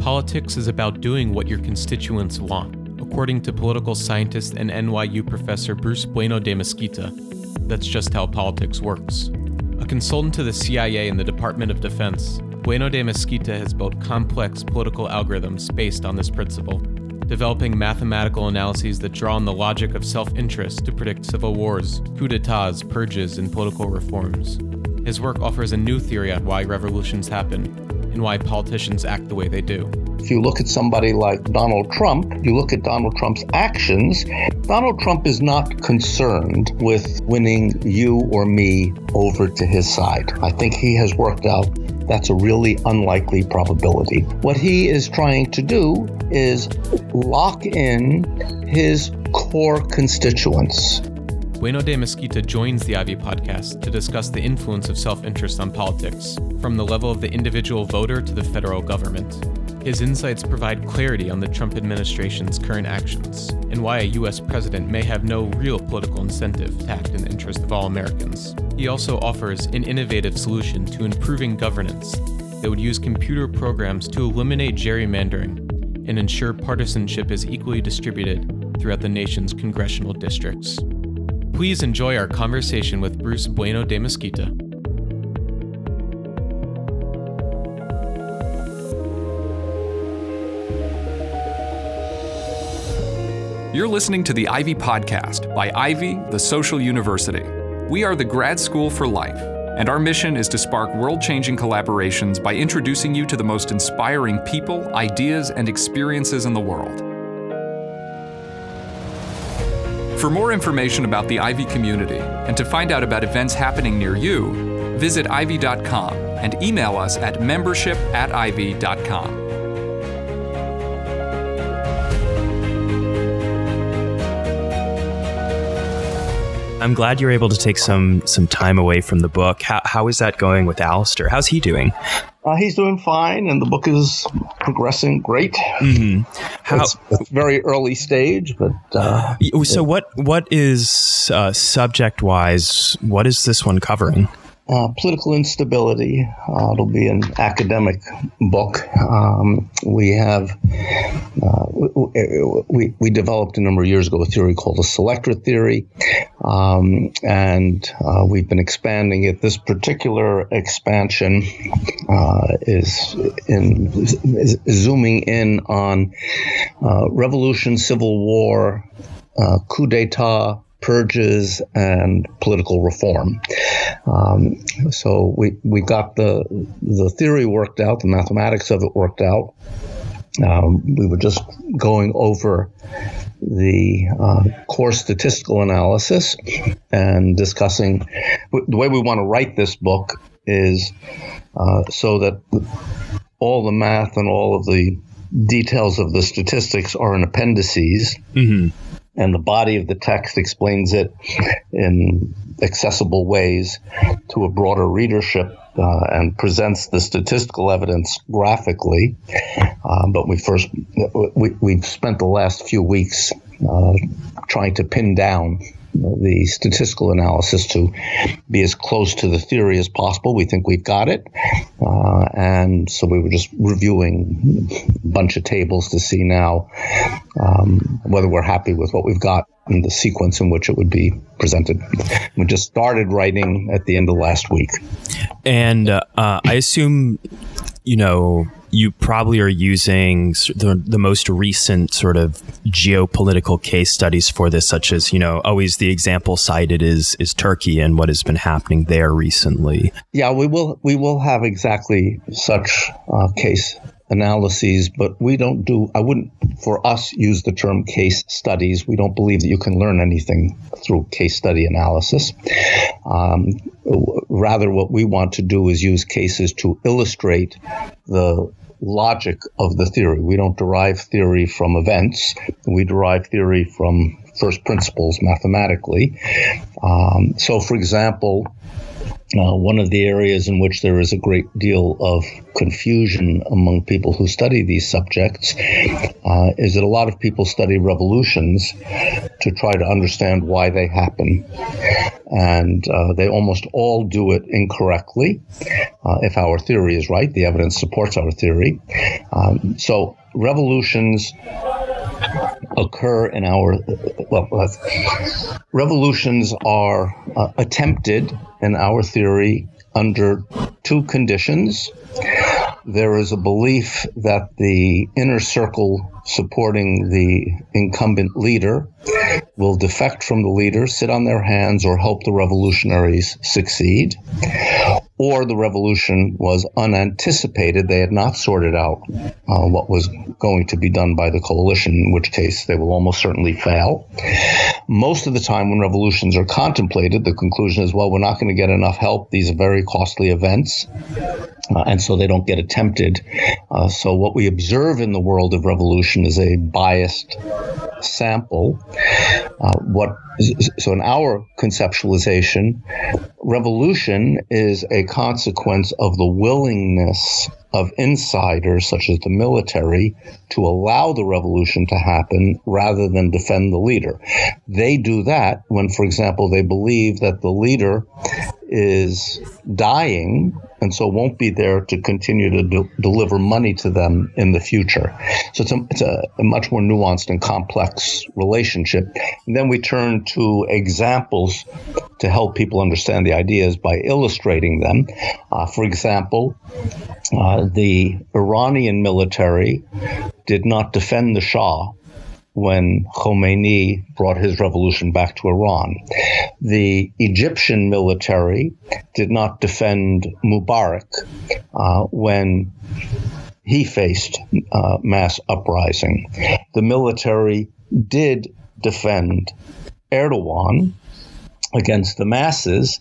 Politics is about doing what your constituents want, according to political scientist and NYU professor Bruce Bueno de Mesquita. That's just how politics works. A consultant to the CIA and the Department of Defense, Bueno de Mesquita has built complex political algorithms based on this principle, developing mathematical analyses that draw on the logic of self interest to predict civil wars, coups d'etats, purges, and political reforms. His work offers a new theory on why revolutions happen and why politicians act the way they do. If you look at somebody like Donald Trump, you look at Donald Trump's actions, Donald Trump is not concerned with winning you or me over to his side. I think he has worked out that's a really unlikely probability. What he is trying to do is lock in his core constituents. Bueno de Mesquita joins the Ivy podcast to discuss the influence of self interest on politics, from the level of the individual voter to the federal government. His insights provide clarity on the Trump administration's current actions and why a U.S. president may have no real political incentive to act in the interest of all Americans. He also offers an innovative solution to improving governance that would use computer programs to eliminate gerrymandering and ensure partisanship is equally distributed throughout the nation's congressional districts. Please enjoy our conversation with Bruce Bueno de Mesquita. You're listening to the Ivy Podcast by Ivy, the Social University. We are the grad school for life, and our mission is to spark world changing collaborations by introducing you to the most inspiring people, ideas, and experiences in the world. For more information about the Ivy community and to find out about events happening near you, visit ivy.com and email us at membership at ivy.com. I'm glad you're able to take some some time away from the book. How, how is that going with Alastair? How's he doing? Uh, he's doing fine, and the book is progressing great. Mm-hmm. How, it's, it's very early stage, but uh, so what? What is uh, subject wise? What is this one covering? Uh, political instability. Uh, it'll be an academic book. Um, we have uh, we, we developed a number of years ago a theory called the selectorate theory, um, and uh, we've been expanding it. This particular expansion uh, is in is zooming in on uh, revolution, civil war, coup d'état purges and political reform. Um, so we we got the the theory worked out, the mathematics of it worked out. Um, we were just going over the uh, core statistical analysis and discussing the way we want to write this book is uh, so that all the math and all of the details of the statistics are in appendices. Mm-hmm and the body of the text explains it in accessible ways to a broader readership uh, and presents the statistical evidence graphically. Uh, but we first we, we've spent the last few weeks uh, trying to pin down the statistical analysis to be as close to the theory as possible. We think we've got it. Uh, and so we were just reviewing a bunch of tables to see now um, whether we're happy with what we've got and the sequence in which it would be presented. We just started writing at the end of last week. And uh, I assume, you know, you probably are using the, the most recent sort of geopolitical case studies for this, such as, you know, always the example cited is is Turkey and what has been happening there recently. Yeah, we will we will have exactly such uh, case analyses, but we don't do, I wouldn't, for us, use the term case studies. We don't believe that you can learn anything through case study analysis. Um, rather, what we want to do is use cases to illustrate the logic of the theory. We don't derive theory from events, we derive theory from first principles mathematically. Um, so, for example, uh, one of the areas in which there is a great deal of confusion among people who study these subjects uh, is that a lot of people study revolutions to try to understand why they happen. And uh, they almost all do it incorrectly. Uh, if our theory is right, the evidence supports our theory. Um, so, revolutions occur in our well revolutions are uh, attempted in our theory under two conditions there is a belief that the inner circle supporting the incumbent leader will defect from the leader, sit on their hands, or help the revolutionaries succeed. Or the revolution was unanticipated. They had not sorted out uh, what was going to be done by the coalition, in which case they will almost certainly fail. Most of the time, when revolutions are contemplated, the conclusion is well, we're not going to get enough help. These are very costly events. Uh, and so they don't get attempted. Uh, so what we observe in the world of revolution is a biased sample. Uh, what so in our conceptualization, revolution is a consequence of the willingness of insiders such as the military to allow the revolution to happen rather than defend the leader. They do that when, for example, they believe that the leader is dying and so won't be there to continue to de- deliver money to them in the future. So it's, a, it's a, a, much more nuanced and complex relationship. And then we turn to examples to help people understand the ideas by illustrating them. Uh, for example, uh, the Iranian military did not defend the Shah when Khomeini brought his revolution back to Iran. The Egyptian military did not defend Mubarak uh, when he faced uh, mass uprising. The military did defend Erdogan against the masses,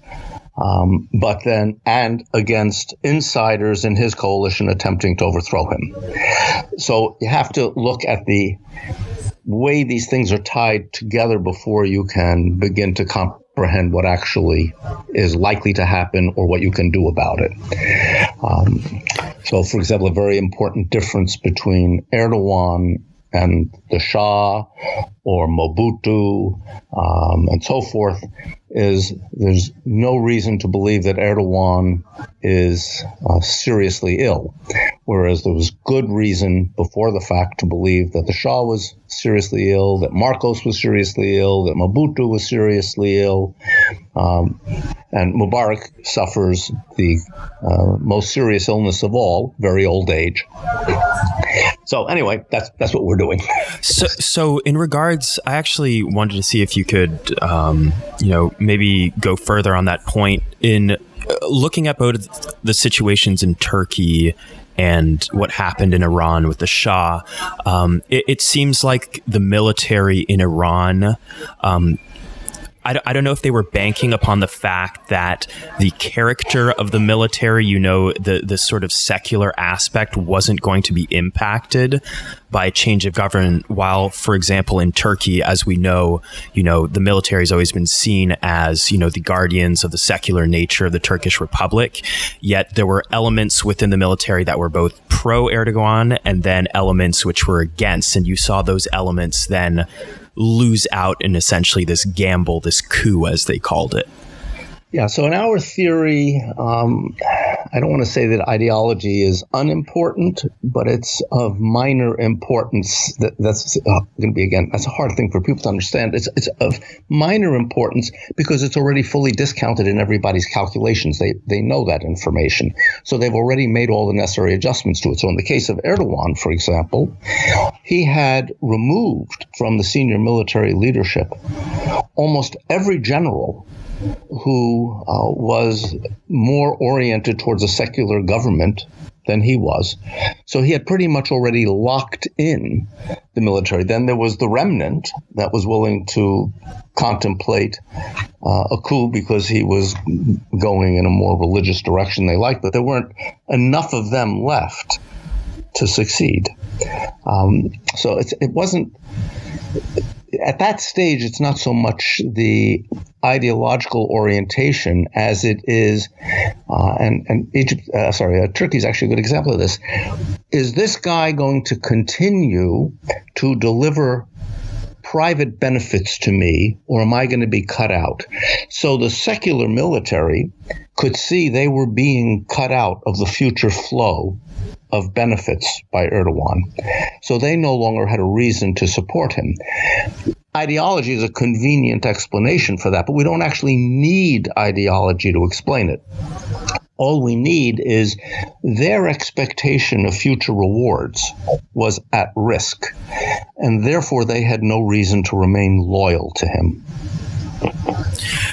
um, but then and against insiders in his coalition attempting to overthrow him. So you have to look at the way these things are tied together before you can begin to comprehend what actually is likely to happen or what you can do about it. Um, so, for example, a very important difference between Erdogan and the Shah or Mobutu um, and so forth is there's no reason to believe that Erdogan is uh, seriously ill, whereas there was good reason before the fact to believe that the Shah was seriously ill, that Marcos was seriously ill, that Mobutu was seriously ill, um, and Mubarak suffers the uh, most serious illness of all, very old age. So anyway, that's that's what we're doing. so, so in regards, I actually wanted to see if you could, um, you know, maybe go further on that point in uh, looking at both the situations in Turkey and what happened in Iran with the Shah. Um, it, it, seems like the military in Iran um, I, I don't know if they were banking upon the fact that the character of the military, you know, the, the sort of secular aspect wasn't going to be impacted by a change of government. While, for example, in Turkey, as we know, you know, the military has always been seen as, you know, the guardians of the secular nature of the Turkish Republic. Yet there were elements within the military that were both pro Erdogan and then elements which were against. And you saw those elements then lose out in essentially this gamble, this coup, as they called it. Yeah, so in our theory, um, I don't want to say that ideology is unimportant, but it's of minor importance. That, that's uh, going to be, again, that's a hard thing for people to understand. It's, it's of minor importance because it's already fully discounted in everybody's calculations. They, they know that information. So they've already made all the necessary adjustments to it. So in the case of Erdogan, for example, he had removed from the senior military leadership almost every general who uh, was more oriented towards a secular government than he was. So he had pretty much already locked in the military. Then there was the remnant that was willing to contemplate uh, a coup because he was going in a more religious direction they liked, but there weren't enough of them left to succeed. Um, so it wasn't at that stage, it's not so much the ideological orientation as it is, uh, and and Egypt, uh, sorry, uh, Turkey is actually a good example of this. Is this guy going to continue to deliver private benefits to me, or am I going to be cut out? So the secular military could see they were being cut out of the future flow of benefits by Erdogan. So they no longer had a reason to support him. Ideology is a convenient explanation for that, but we don't actually need ideology to explain it. All we need is their expectation of future rewards was at risk, and therefore they had no reason to remain loyal to him.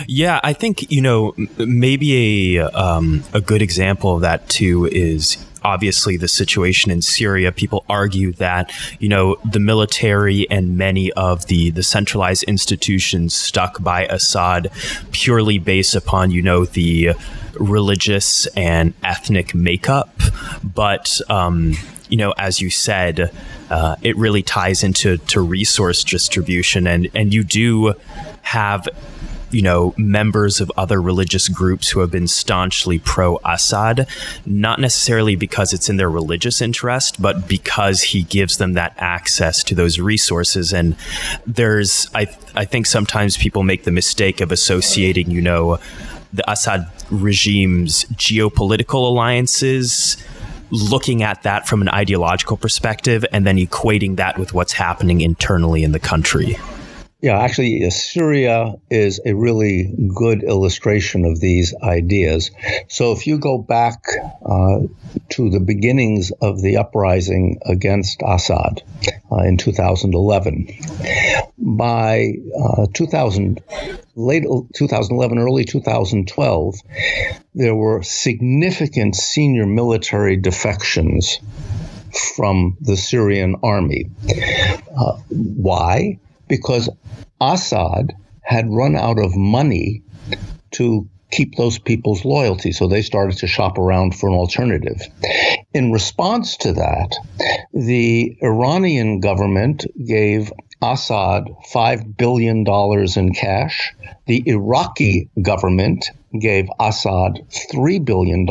Yeah, I think you know maybe a um, a good example of that too is obviously the situation in Syria. People argue that you know the military and many of the the centralized institutions stuck by Assad purely based upon you know the religious and ethnic makeup, but um, you know, as you said, uh, it really ties into to resource distribution, and and you do have you know, members of other religious groups who have been staunchly pro Assad, not necessarily because it's in their religious interest, but because he gives them that access to those resources. And there's, I, I think sometimes people make the mistake of associating, you know, the Assad regime's geopolitical alliances looking at that from an ideological perspective and then equating that with what's happening internally in the country. Yeah, actually, Syria is a really good illustration of these ideas. So, if you go back uh, to the beginnings of the uprising against Assad uh, in 2011, by uh, 2000, late 2011, early 2012, there were significant senior military defections from the Syrian army. Uh, why? Because Assad had run out of money to keep those people's loyalty. So they started to shop around for an alternative. In response to that, the Iranian government gave Assad $5 billion in cash. The Iraqi government gave Assad $3 billion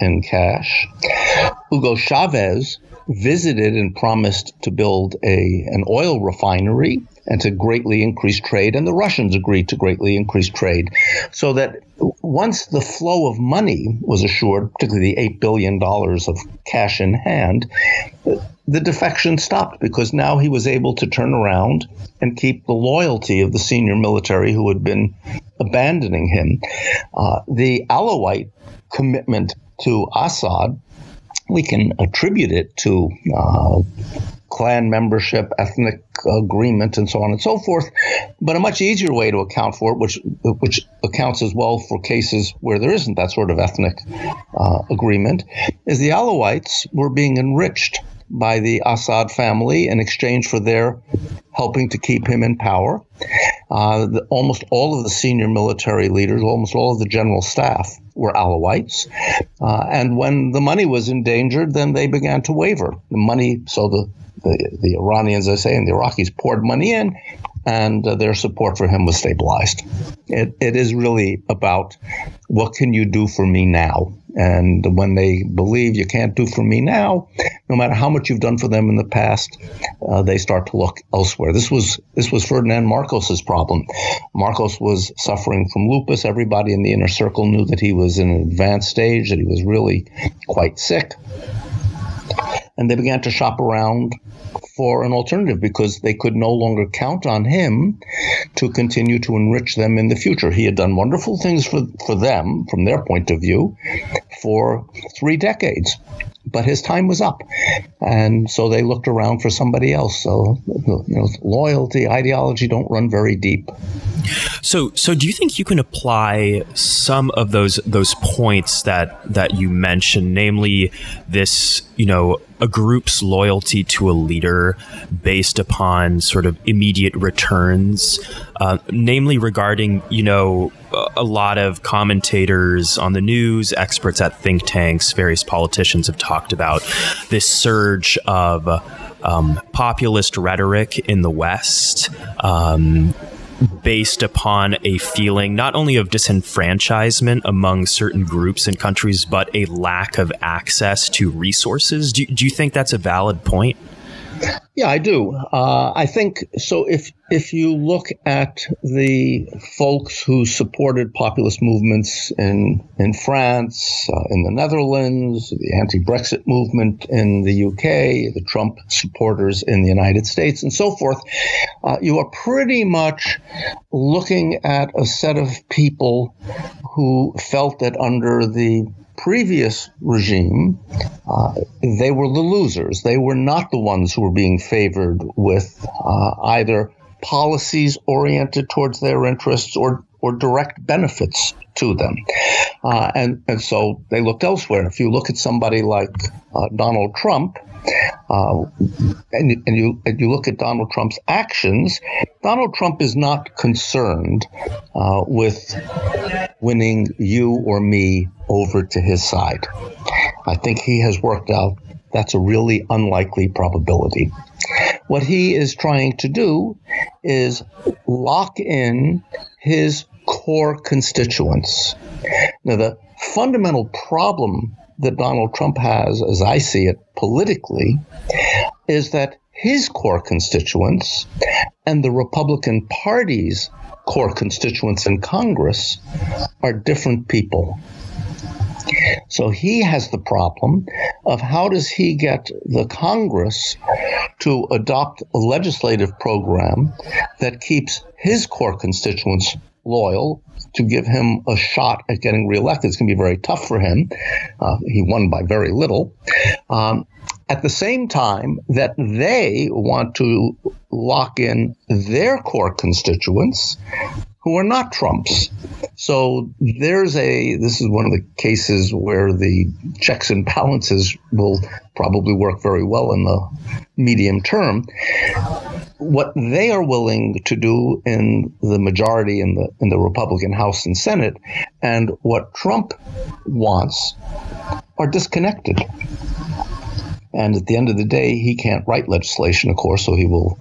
in cash. Hugo Chavez visited and promised to build a an oil refinery and to greatly increase trade, and the Russians agreed to greatly increase trade, so that once the flow of money was assured, particularly the eight billion dollars of cash in hand, the defection stopped because now he was able to turn around and keep the loyalty of the senior military who had been abandoning him. Uh, the Alawite commitment to Assad we can attribute it to uh, clan membership, ethnic agreement, and so on and so forth. But a much easier way to account for it, which which accounts as well for cases where there isn't that sort of ethnic uh, agreement, is the Alawites were being enriched by the Assad family in exchange for their helping to keep him in power. Uh, the, almost all of the senior military leaders, almost all of the general staff, were Alawites. Uh, and when the money was endangered, then they began to waver. The money, so the, the, the Iranians, I say, and the Iraqis poured money in, and uh, their support for him was stabilized. It, it is really about what can you do for me now? And when they believe you can't do for me now, no matter how much you've done for them in the past, uh, they start to look elsewhere. This was this was Ferdinand Marcos's problem. Marcos was suffering from lupus. Everybody in the inner circle knew that he was in an advanced stage, that he was really quite sick and they began to shop around for an alternative because they could no longer count on him to continue to enrich them in the future. He had done wonderful things for, for them, from their point of view, for three decades. But his time was up. And so they looked around for somebody else. So, you know, loyalty, ideology don't run very deep. So, so do you think you can apply some of those those points that that you mentioned, namely this, you know, a group's loyalty to a leader based upon sort of immediate returns, uh, namely regarding, you know, a lot of commentators on the news, experts at think tanks, various politicians have talked about this surge of um, populist rhetoric in the West. Um, based upon a feeling not only of disenfranchisement among certain groups and countries, but a lack of access to resources. Do, do you think that's a valid point? Yeah, I do. Uh, I think so. If if you look at the folks who supported populist movements in in France, uh, in the Netherlands, the anti-Brexit movement in the UK, the Trump supporters in the United States, and so forth, uh, you are pretty much looking at a set of people who felt that under the previous regime, uh, they were the losers. They were not the ones who were being favored with uh, either policies oriented towards their interests or or direct benefits to them. Uh, and, and so they looked elsewhere. If you look at somebody like uh, Donald Trump, uh, and, and, you, and you look at Donald Trump's actions, Donald Trump is not concerned uh, with winning you or me over to his side. I think he has worked out that's a really unlikely probability. What he is trying to do is lock in his core constituents. Now, the fundamental problem that Donald Trump has, as I see it politically, is that his core constituents and the Republican Party's core constituents in Congress are different people. So he has the problem of how does he get the Congress to adopt a legislative program that keeps his core constituents loyal to give him a shot at getting reelected. It's going to be very tough for him. Uh, he won by very little. Um, at the same time that they want to lock in their core constituents who are not Trump's. So there's a, this is one of the cases where the checks and balances will probably work very well in the medium term. What they are willing to do in the majority in the in the Republican House and Senate, and what Trump wants, are disconnected. And at the end of the day, he can't write legislation, of course, so he will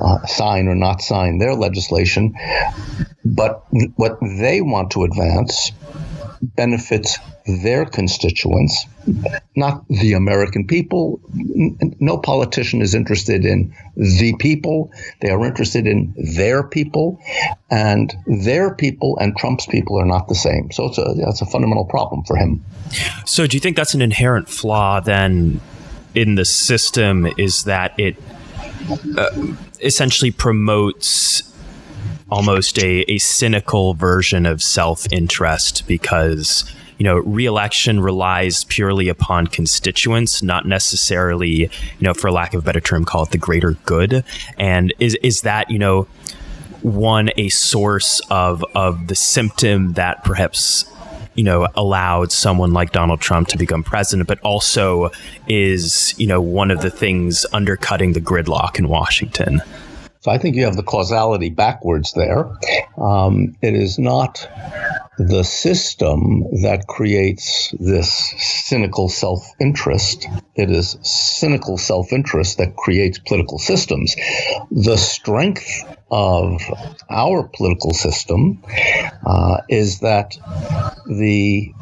uh, sign or not sign their legislation. But what they want to advance benefits their constituents, not the American people. No politician is interested in the people. They are interested in their people, and their people and Trump's people are not the same. So it's a that's a fundamental problem for him. So do you think that's an inherent flaw then in the system is that it uh, essentially promotes almost a, a cynical version of self-interest because you know reelection relies purely upon constituents not necessarily you know for lack of a better term call it the greater good. And is is that you know one a source of of the symptom that perhaps you know, allowed someone like Donald Trump to become president, but also is, you know, one of the things undercutting the gridlock in Washington. So I think you have the causality backwards there. Um, it is not the system that creates this cynical self interest. It is cynical self interest that creates political systems. The strength of our political system uh, is that the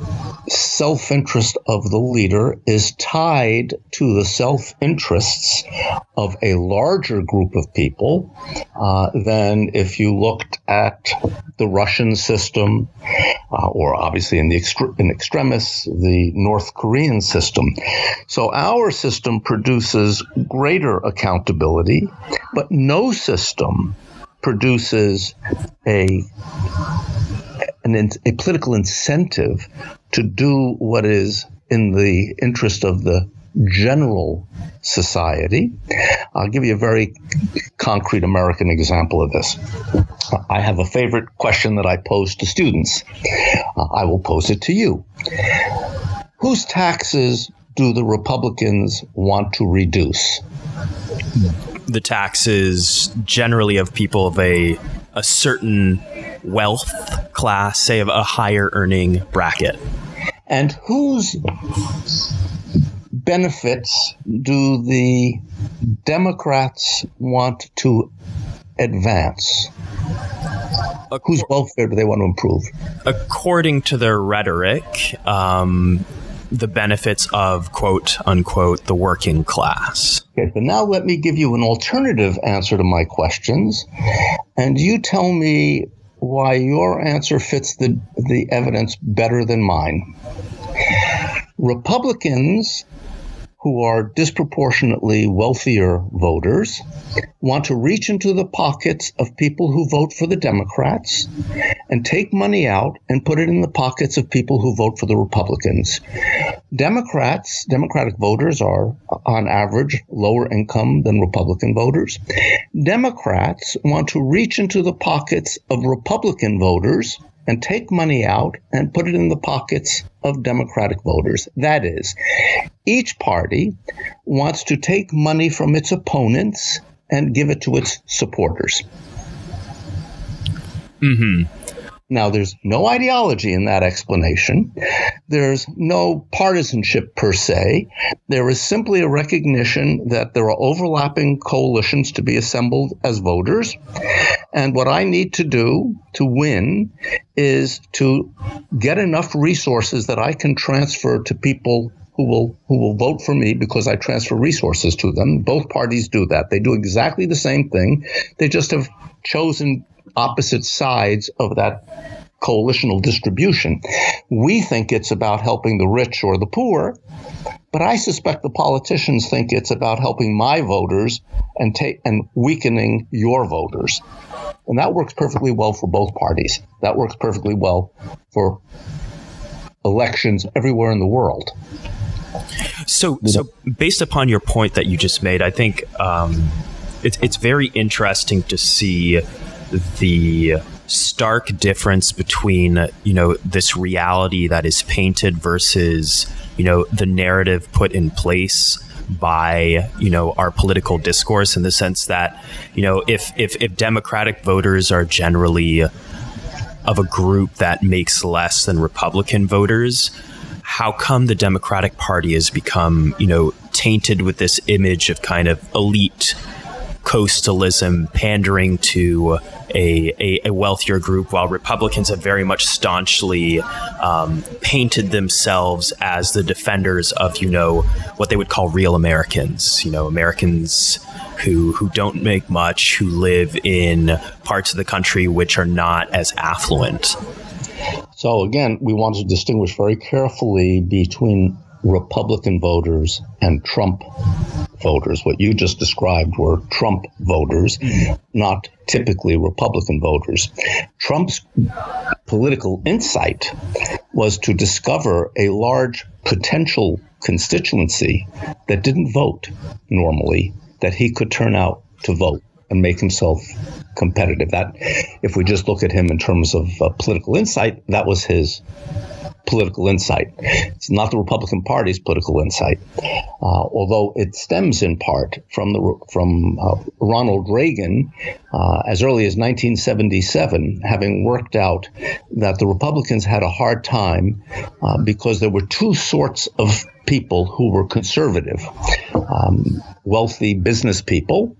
self interest of the leader is tied to the self interests of a larger group of people uh, than if you looked at the Russian system, uh, or obviously in the extre- in extremis, the North Korean system. So our system produces greater accountability, but no system produces a an, a political incentive to do what is in the interest of the general society. I'll give you a very concrete American example of this. I have a favorite question that I pose to students. Uh, I will pose it to you. Whose taxes do the Republicans want to reduce? The taxes generally of people of a a certain wealth class, say of a higher earning bracket. And whose benefits do the Democrats want to advance? whose welfare do they want to improve? According to their rhetoric, um, the benefits of quote unquote the working class. Okay, but now let me give you an alternative answer to my questions, and you tell me why your answer fits the, the evidence better than mine. Republicans who are disproportionately wealthier voters want to reach into the pockets of people who vote for the Democrats and take money out and put it in the pockets of people who vote for the Republicans. Democrats, Democratic voters are on average lower income than Republican voters. Democrats want to reach into the pockets of Republican voters and take money out and put it in the pockets of Democratic voters. That is, each party wants to take money from its opponents and give it to its supporters. Mm-hmm. Now, there's no ideology in that explanation. There's no partisanship per se. There is simply a recognition that there are overlapping coalitions to be assembled as voters. And what I need to do to win is to get enough resources that I can transfer to people who will who will vote for me because I transfer resources to them. Both parties do that. They do exactly the same thing. They just have chosen opposite sides of that coalitional distribution. We think it's about helping the rich or the poor, but I suspect the politicians think it's about helping my voters and ta- and weakening your voters. And that works perfectly well for both parties. That works perfectly well for elections everywhere in the world. So, so based upon your point that you just made, I think um, it's it's very interesting to see the stark difference between you know this reality that is painted versus you know the narrative put in place by you know our political discourse in the sense that you know if if if democratic voters are generally of a group that makes less than republican voters how come the democratic party has become you know tainted with this image of kind of elite coastalism pandering to a, a, a, wealthier group, while Republicans have very much staunchly um, painted themselves as the defenders of, you know, what they would call real Americans. You know, Americans who who don't make much, who live in parts of the country which are not as affluent. So again, we want to distinguish very carefully between Republican voters and Trump voters. What you just described were Trump voters, not typically Republican voters. Trump's political insight was to discover a large potential constituency that didn't vote normally that he could turn out to vote and make himself competitive. That, if we just look at him in terms of uh, political insight, that was his political insight. It's not the Republican Party's political insight, uh, although it stems in part from the from uh, Ronald Reagan uh, as early as 1977, having worked out that the Republicans had a hard time uh, because there were two sorts of people who were conservative um, wealthy business people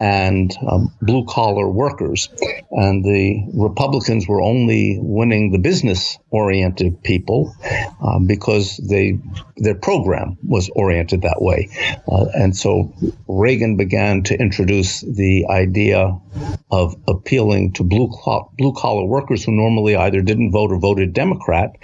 and um, blue collar workers. And the Republicans were only winning the business oriented people uh, because they their program was oriented that way. Uh, and so Reagan began to introduce the idea of appealing to blue blue collar workers who normally either didn't vote or voted Democrat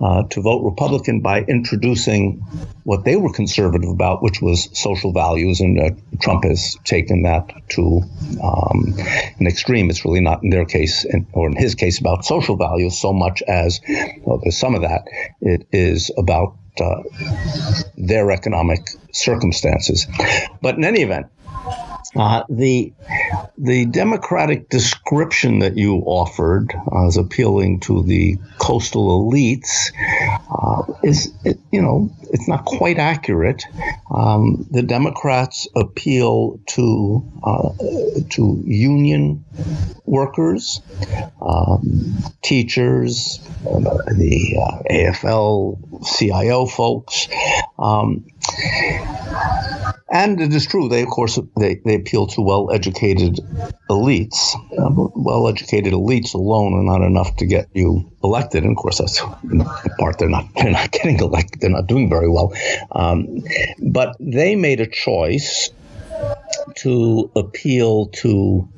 uh, to vote Republican by introducing what they were conservative about, which was social values. And uh, Trump has taken that to um, an extreme. It's really not in their case, or in his case, about social values so much as well, there's some of that. It is about uh, their economic circumstances. But in any event, uh, the the democratic description that you offered uh, as appealing to the coastal elites uh, is, it, you know, it's not quite accurate. Um, the Democrats appeal to uh, to union workers, um, teachers, the uh, AFL, CIO folks. Um, and it is true, they, of course, they, they appeal to well educated elites. Uh, well educated elites alone are not enough to get you elected. And of course, that's part they're not, they're not getting elected, they're not doing very well. Um, but they made a choice to appeal to,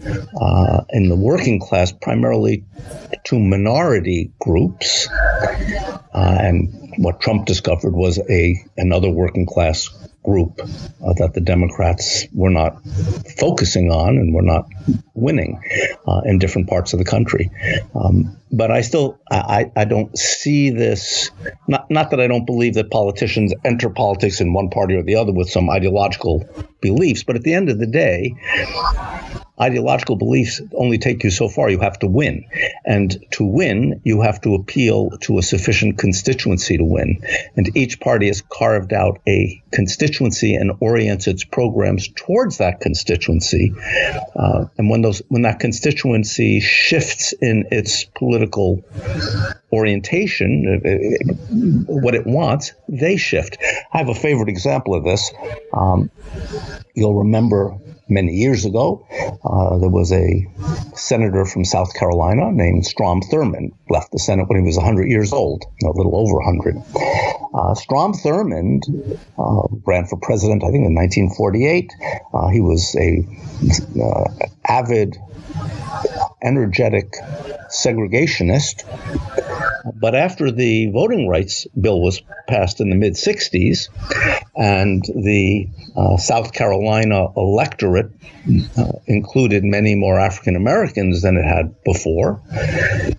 uh, in the working class, primarily to minority groups. Uh, and what Trump discovered was a another working class group uh, that the Democrats were not focusing on and were not winning uh, in different parts of the country. Um, but I still I, I don't see this not not that I don't believe that politicians enter politics in one party or the other with some ideological beliefs, but at the end of the day, ideological beliefs only take you so far. You have to win. And to win, you have to appeal to a sufficient constituency to win. And each party has carved out a constituency and orients its programs towards that constituency. Uh, and when those when that constituency shifts in its political orientation, uh, uh, what it wants, they shift. I have a favorite example of this. Um, you'll remember many years ago, uh, there was a senator from South Carolina named Strom Thurmond, left the Senate when he was 100 years old, a little over 100. Uh, Strom Thurmond uh, ran for president, I think, in 1948. Uh, he was a avid, energetic segregationist. But after the voting rights bill was passed in the mid 60s, and the uh, South Carolina electorate uh, included many more African Americans than it had before,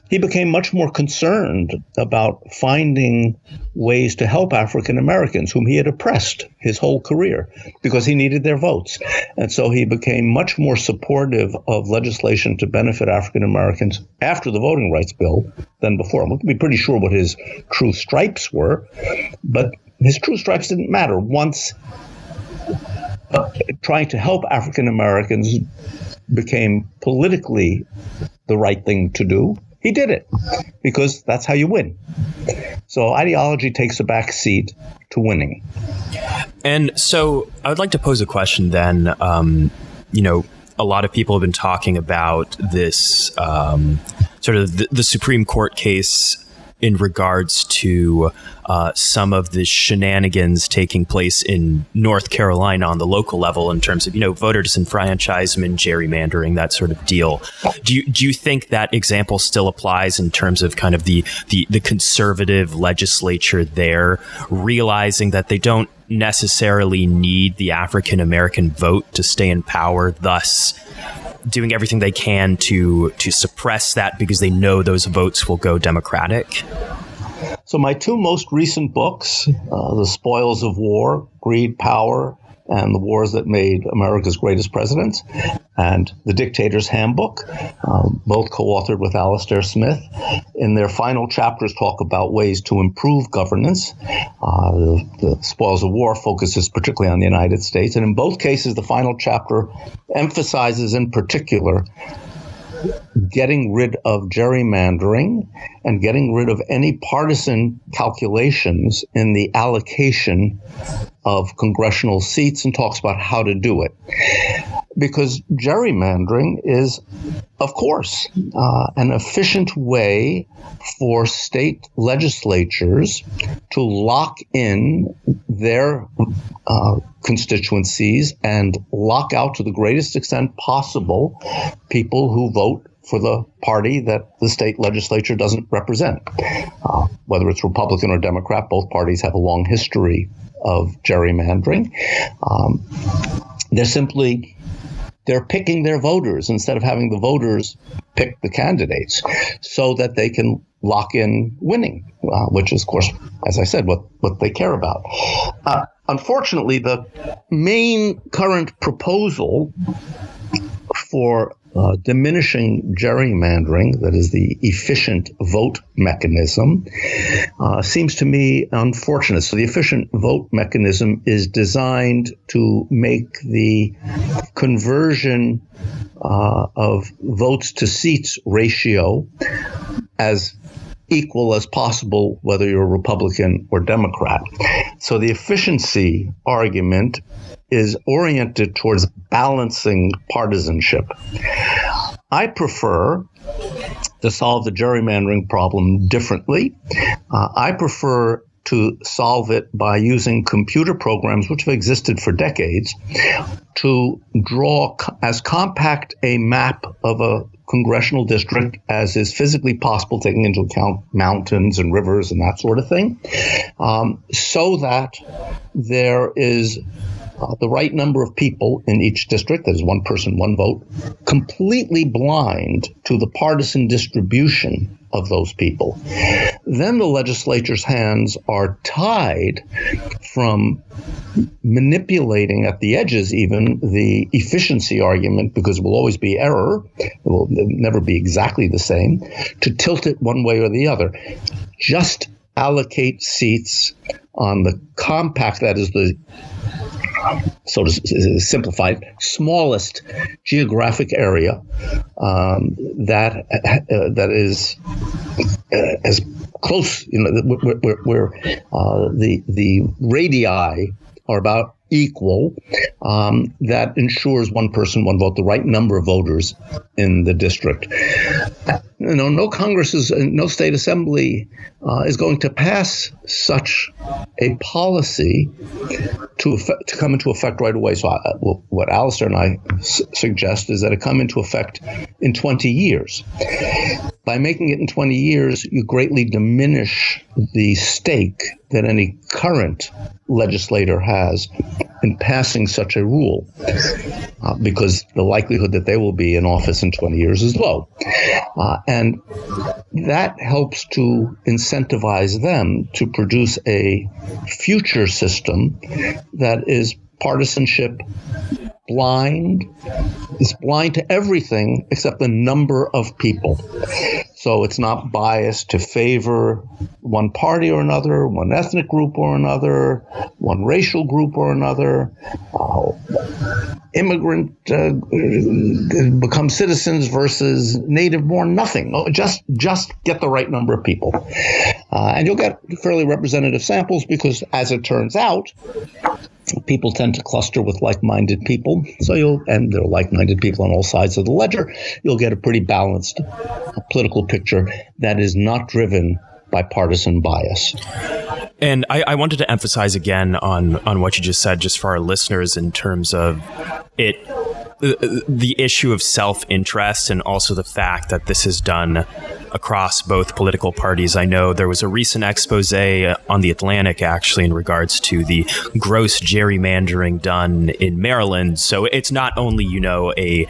he became much more concerned about finding ways to help African Americans whom he had oppressed his whole career because he needed their votes. And so he became much more supportive of legislation to benefit African Americans after the voting rights bill than before. We can be pretty sure what his true stripes were, but his true stripes didn't matter once uh, trying to help African Americans became politically the right thing to do. He did it because that's how you win. So ideology takes a back seat to winning. And so I would like to pose a question then. Um, you know, a lot of people have been talking about this um, sort of the, the Supreme Court case in regards to uh, some of the shenanigans taking place in North Carolina on the local level in terms of you know voter disenfranchisement, gerrymandering, that sort of deal. Do you do you think that example still applies in terms of kind of the the, the conservative legislature there realizing that they don't necessarily need the African American vote to stay in power, thus doing everything they can to to suppress that because they know those votes will go Democratic? So my two most recent books, uh, "The Spoils of War: Greed, Power, and the Wars That Made America's Greatest Presidents, and The Dictator's Handbook, um, both co authored with Alastair Smith. In their final chapters, talk about ways to improve governance. Uh, the, the Spoils of War focuses particularly on the United States, and in both cases, the final chapter emphasizes in particular getting rid of gerrymandering and getting rid of any partisan calculations in the allocation of congressional seats and talks about how to do it. Because gerrymandering is, of course, uh, an efficient way for state legislatures to lock in their uh, constituencies and lock out to the greatest extent possible people who vote for the party that the state legislature doesn't represent. Uh, whether it's Republican or Democrat, both parties have a long history of gerrymandering. Um, they're simply they're picking their voters instead of having the voters pick the candidates so that they can lock in winning, uh, which is, of course, as I said, what, what they care about. Uh, unfortunately, the main current proposal for uh, diminishing gerrymandering, that is the efficient vote mechanism, uh, seems to me unfortunate. So, the efficient vote mechanism is designed to make the conversion uh, of votes to seats ratio as equal as possible, whether you're a Republican or Democrat. So, the efficiency argument is oriented towards balancing partisanship. I prefer to solve the gerrymandering problem differently. Uh, I prefer to solve it by using computer programs, which have existed for decades, to draw as compact a map of a congressional district as is physically possible, taking into account mountains and rivers and that sort of thing, um, so that there is uh, the right number of people in each district, that is one person, one vote, completely blind to the partisan distribution of those people. Then the legislature's hands are tied from manipulating at the edges, even the efficiency argument, because it will always be error, it will never be exactly the same, to tilt it one way or the other. Just allocate seats on the compact, that is the so to simplify smallest geographic area um, that uh, that is uh, as close, you know, where, where uh, the the radii are about equal, um, that ensures one person, one vote, the right number of voters in the district. You know, no Congress is, no state assembly uh, is going to pass such a policy to effect, to come into effect right away. So, I, well, what Alastair and I s- suggest is that it come into effect in 20 years. By making it in 20 years, you greatly diminish the stake that any current legislator has in passing such a rule, uh, because the likelihood that they will be in office in 20 years is low. Uh, and that helps to incentivize them to produce a future system that is partisanship blind, is blind to everything except the number of people. So it's not biased to favor one party or another, one ethnic group or another, one racial group or another. Uh, immigrant uh, become citizens versus native born nothing just just get the right number of people uh, and you'll get fairly representative samples because as it turns out people tend to cluster with like-minded people. So you'll and there are like-minded people on all sides of the ledger. You'll get a pretty balanced political picture that is not driven by partisan bias. And I, I, wanted to emphasize again on on what you just said, just for our listeners, in terms of it, the, the issue of self interest, and also the fact that this is done across both political parties. I know there was a recent expose uh, on the Atlantic, actually, in regards to the gross gerrymandering done in Maryland. So it's not only you know a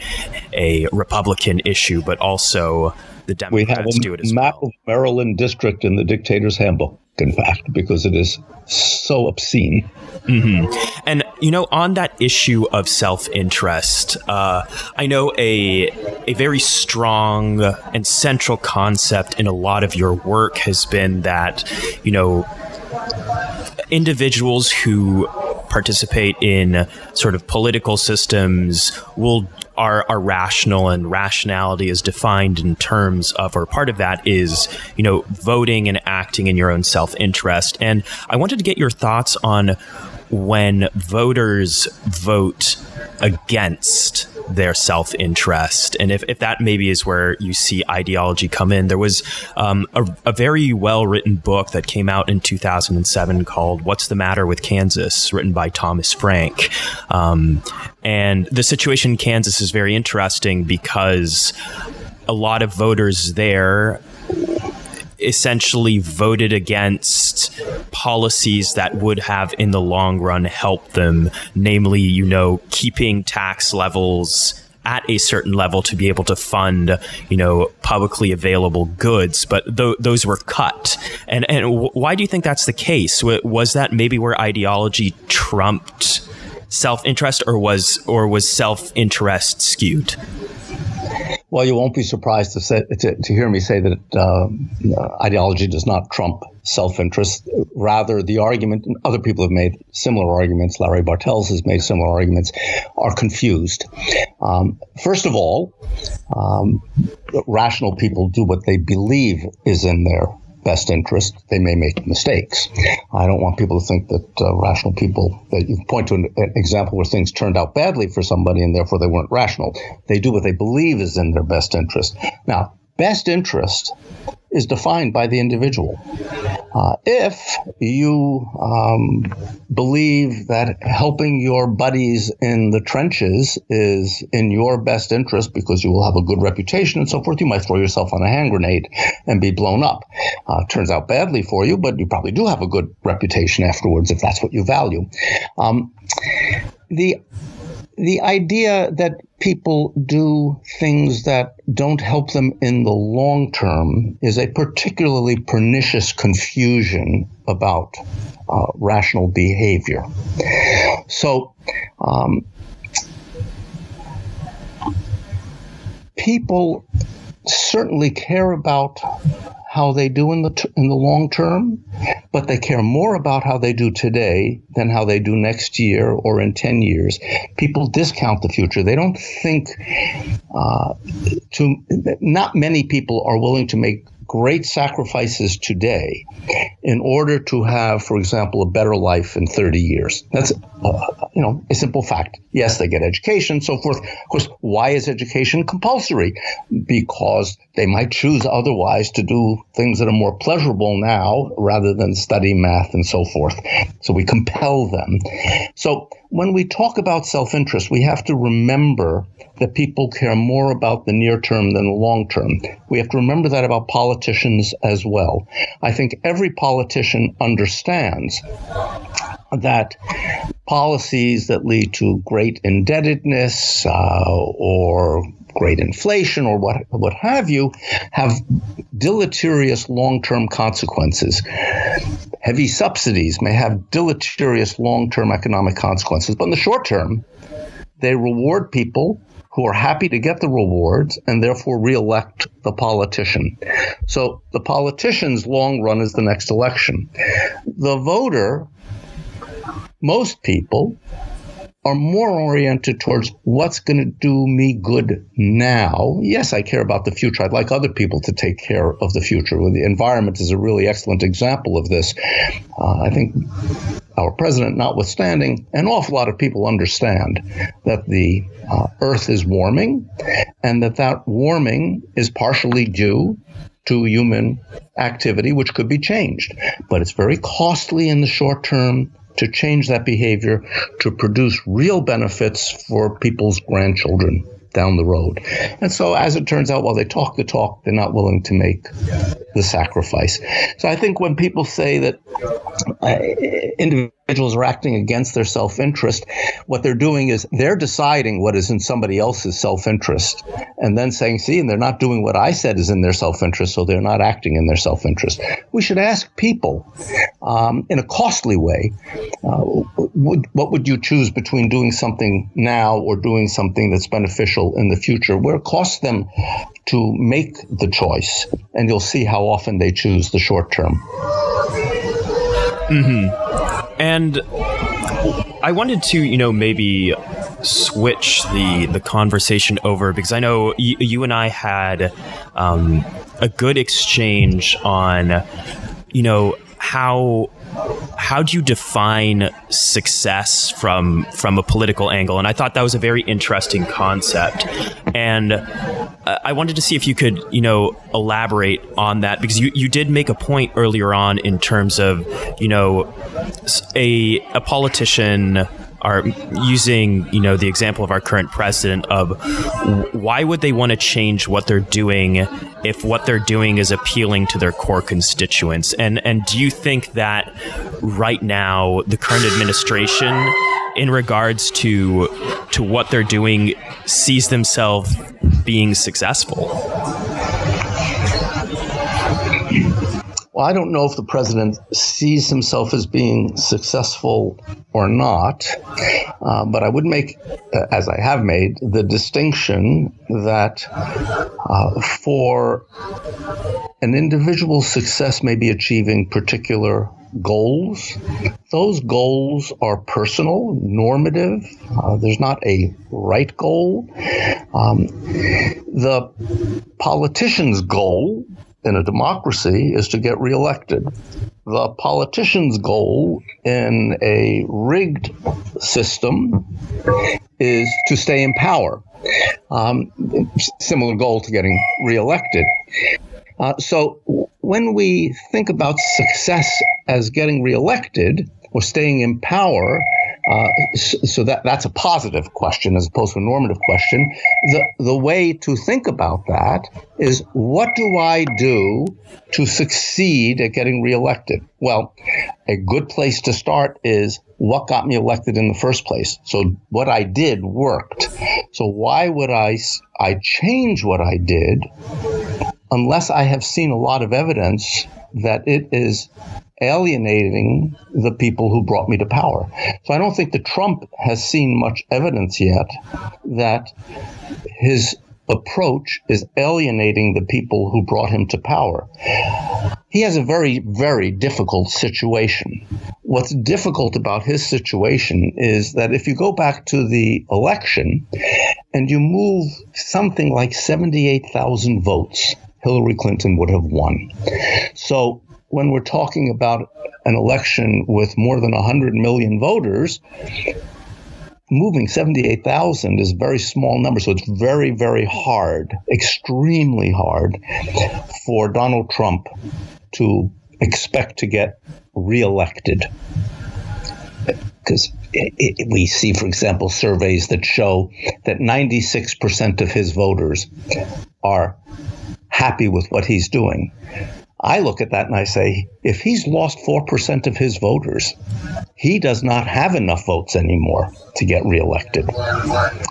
a Republican issue, but also the Democrats do it as map well. of Maryland district in the Dictator's Handbook in fact, because it is so obscene. Mm-hmm. And you know, on that issue of self-interest, uh, I know a a very strong and central concept in a lot of your work has been that you know individuals who participate in sort of political systems will are, are rational and rationality is defined in terms of or part of that is you know voting and acting in your own self-interest. And i wanted to get your thoughts on when voters vote against their self interest. And if, if that maybe is where you see ideology come in, there was um, a, a, very well written book that came out in 2007 called What's the Matter with Kansas, written by Thomas Frank. Um, and the situation in Kansas is very interesting because a lot of voters there essentially voted against policies that would have in the long run helped them, namely, you know, keeping tax levels at a certain level to be able to fund, you know, publicly available goods, but th- those were cut. And and w- why do you think that's the case? W- was that maybe where ideology trumped self-interest, or was or was self-interest skewed? Well, you won't be surprised to, say, to, to hear me say that uh, ideology does not trump self-interest. Rather, the argument, and other people have made similar arguments, Larry Bartels has made similar arguments, are confused. Um, first of all, um, rational people do what they believe is in their best interest, they may make mistakes. I don't want people to think that uh, rational people, that you point to an, an, example where things turned out badly for somebody and therefore they weren't rational. They do what they believe is in their best interest. Now, best interest is defined by the individual. Uh, if you um, believe that helping your buddies in the trenches is in your best interest because you will have a good reputation and so forth, you might throw yourself on a hand grenade and be blown up. Uh, turns out badly for you, but you probably do have a good reputation afterwards if that's what you value. Um, the the idea that people do things that don't help them in the long term is a particularly pernicious confusion about uh, rational behavior. So, um, people certainly care about how they do in the t- in the long term, but they care more about how they do today than how they do next year or in ten years. People discount the future. They don't think. Uh, to not many people are willing to make great sacrifices today in order to have, for example, a better life in 30 years. That's, uh, you know, a simple fact. Yes, they get education, so forth. Of course, why is education compulsory? Because they might choose otherwise to do things that are more pleasurable now rather than study math and so forth. So we compel them. So when we talk about self interest, we have to remember that people care more about the near term than the long term. We have to remember that about politicians as well. I think every politician understands that policies that lead to great indebtedness uh, or great inflation or what what have you have deleterious long-term consequences. Heavy subsidies may have deleterious long-term economic consequences, but in the short term, they reward people who are happy to get the rewards and therefore reelect the politician. So the politician's long run is the next election. The voter, most people, are more oriented towards what's going to do me good now. Yes, I care about the future. I'd like other people to take care of the future. The environment is a really excellent example of this. Uh, I think our president notwithstanding, an awful lot of people understand that the uh, earth is warming and that that warming is partially due to human activity, which could be changed. But it's very costly in the short term to change that behavior to produce real benefits for people's grandchildren down the road. And so, as it turns out, while they talk the talk, they're not willing to make the sacrifice. So, I think when people say that uh, individuals are acting against their self interest, what they're doing is they're deciding what is in somebody else's self interest and then saying, see, and they're not doing what I said is in their self interest, so they're not acting in their self interest. We should ask people um, in a costly way uh, would, what would you choose between doing something now or doing something that's beneficial in the future, where it costs them to make the choice, and you'll see how often they choose the short term. Mm-hmm. And I wanted to, you know, maybe switch the the conversation over because I know y- you and I had um, a good exchange on, you know, how how do you define success from from a political angle? And I thought that was a very interesting concept, and uh, I wanted to see if you could, you know, elaborate on that because you, you did make a point earlier on in terms of, you know, a a politician are using you know the example of our current president of why would they want to change what they're doing if what they're doing is appealing to their core constituents? And and do you think that right now the current administration in regards to to what they're doing sees themselves being successful well, I don't know if the president sees himself as being successful or not, uh, but I would make, uh, as I have made, the distinction that uh, for an individual, success may be achieving particular goals. Those goals are personal, normative. Uh, there's not a right goal. Um, the politician's goal in a democracy is to get reelected. The politician's goal in a rigged system is to stay in power. Um, similar goal to getting reelected. Uh, so when we think about success as getting reelected or staying in power, uh, so, that that's a positive question as opposed to a normative question. The the way to think about that is what do I do to succeed at getting reelected? Well, a good place to start is what got me elected in the first place. So what I did worked. So why would I I change what I did unless I have seen a lot of evidence that it is alienating the people who brought me to power. So I don't think that Trump has seen much evidence yet that his approach is alienating the people who brought him to power. He has a very, very difficult situation. What's difficult about his situation is that if you go back to the election and you move something like 78,000 votes, Hillary Clinton would have won. So when we're talking about an election with more than 100 million voters, moving 78,000 is a very small number. So it's very, very hard, extremely hard for Donald Trump to expect to get reelected. Because we see, for example, surveys that show that 96% of his voters are happy with what he's doing. I look at that and I say, if he's lost 4% of his voters, he does not have enough votes anymore to get reelected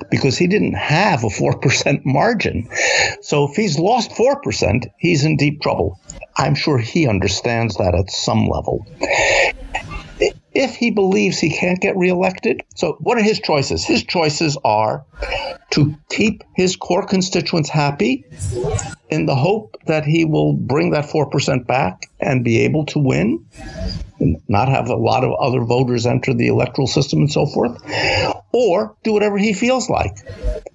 because he didn't have a 4% margin. So if he's lost 4%, he's in deep trouble. I'm sure he understands that at some level if he believes he can't get reelected. So, what are his choices? His choices are to keep his core constituents happy in the hope that he will bring that 4% back and be able to win, and not have a lot of other voters enter the electoral system and so forth, or do whatever he feels like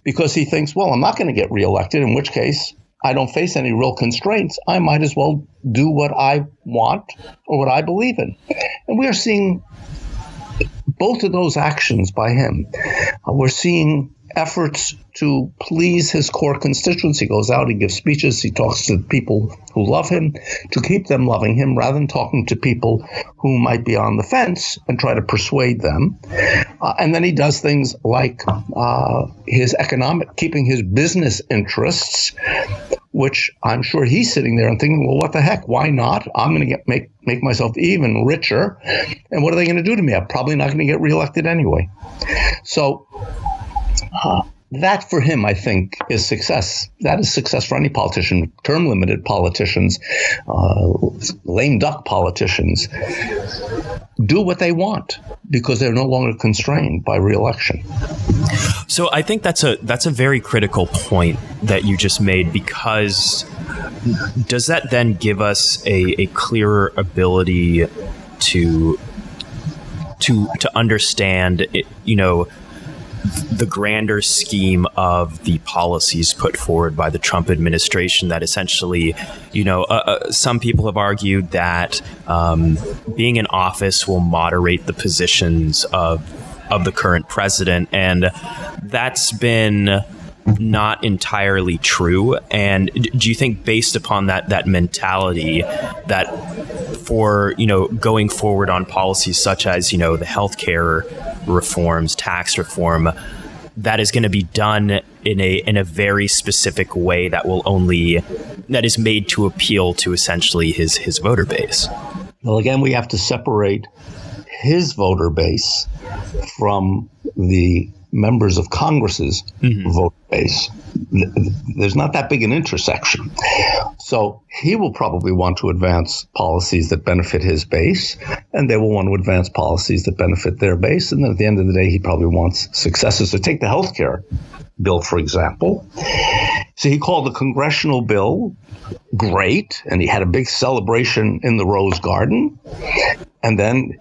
because he thinks, well, I'm not going to get reelected, in which case I don't face any real constraints, I might as well do what I want or what I believe in. And we are seeing both of those actions by him. Uh, we're seeing efforts to please his core constituency. He goes out, he gives speeches, he talks to people who love him to keep them loving him rather than talking to people who might be on the fence and try to persuade them. Uh, and then he does things like uh, his economic, keeping his business interests which I'm sure he's sitting there and thinking, well, what the heck? Why not? I'm going to get make make myself even richer, and what are they going to do to me? I'm probably not going to get reelected anyway. So. Uh, that for him, I think, is success. That is success for any politician. Term limited politicians, uh, lame duck politicians, do what they want because they're no longer constrained by reelection. So I think that's a that's a very critical point that you just made because does that then give us a, a clearer ability to to to understand it, you know the grander scheme of the policies put forward by the Trump administration that essentially, you know, uh, uh, some people have argued that um, being in office will moderate the positions of of the current president, and that's been not entirely true. And do you think, based upon that that mentality, that for you know going forward on policies such as you know the healthcare reforms, tax reform, that is going to be done in a in a very specific way that will only that is made to appeal to essentially his his voter base. Well, again, we have to separate his voter base from the members of Congress's mm-hmm. vote base. There's not that big an intersection. So he will probably want to advance policies that benefit his base, and they will want to advance policies that benefit their base. And then at the end of the day, he probably wants successes. So take the health care bill, for example. So he called the congressional bill great, and he had a big celebration in the Rose Garden. And then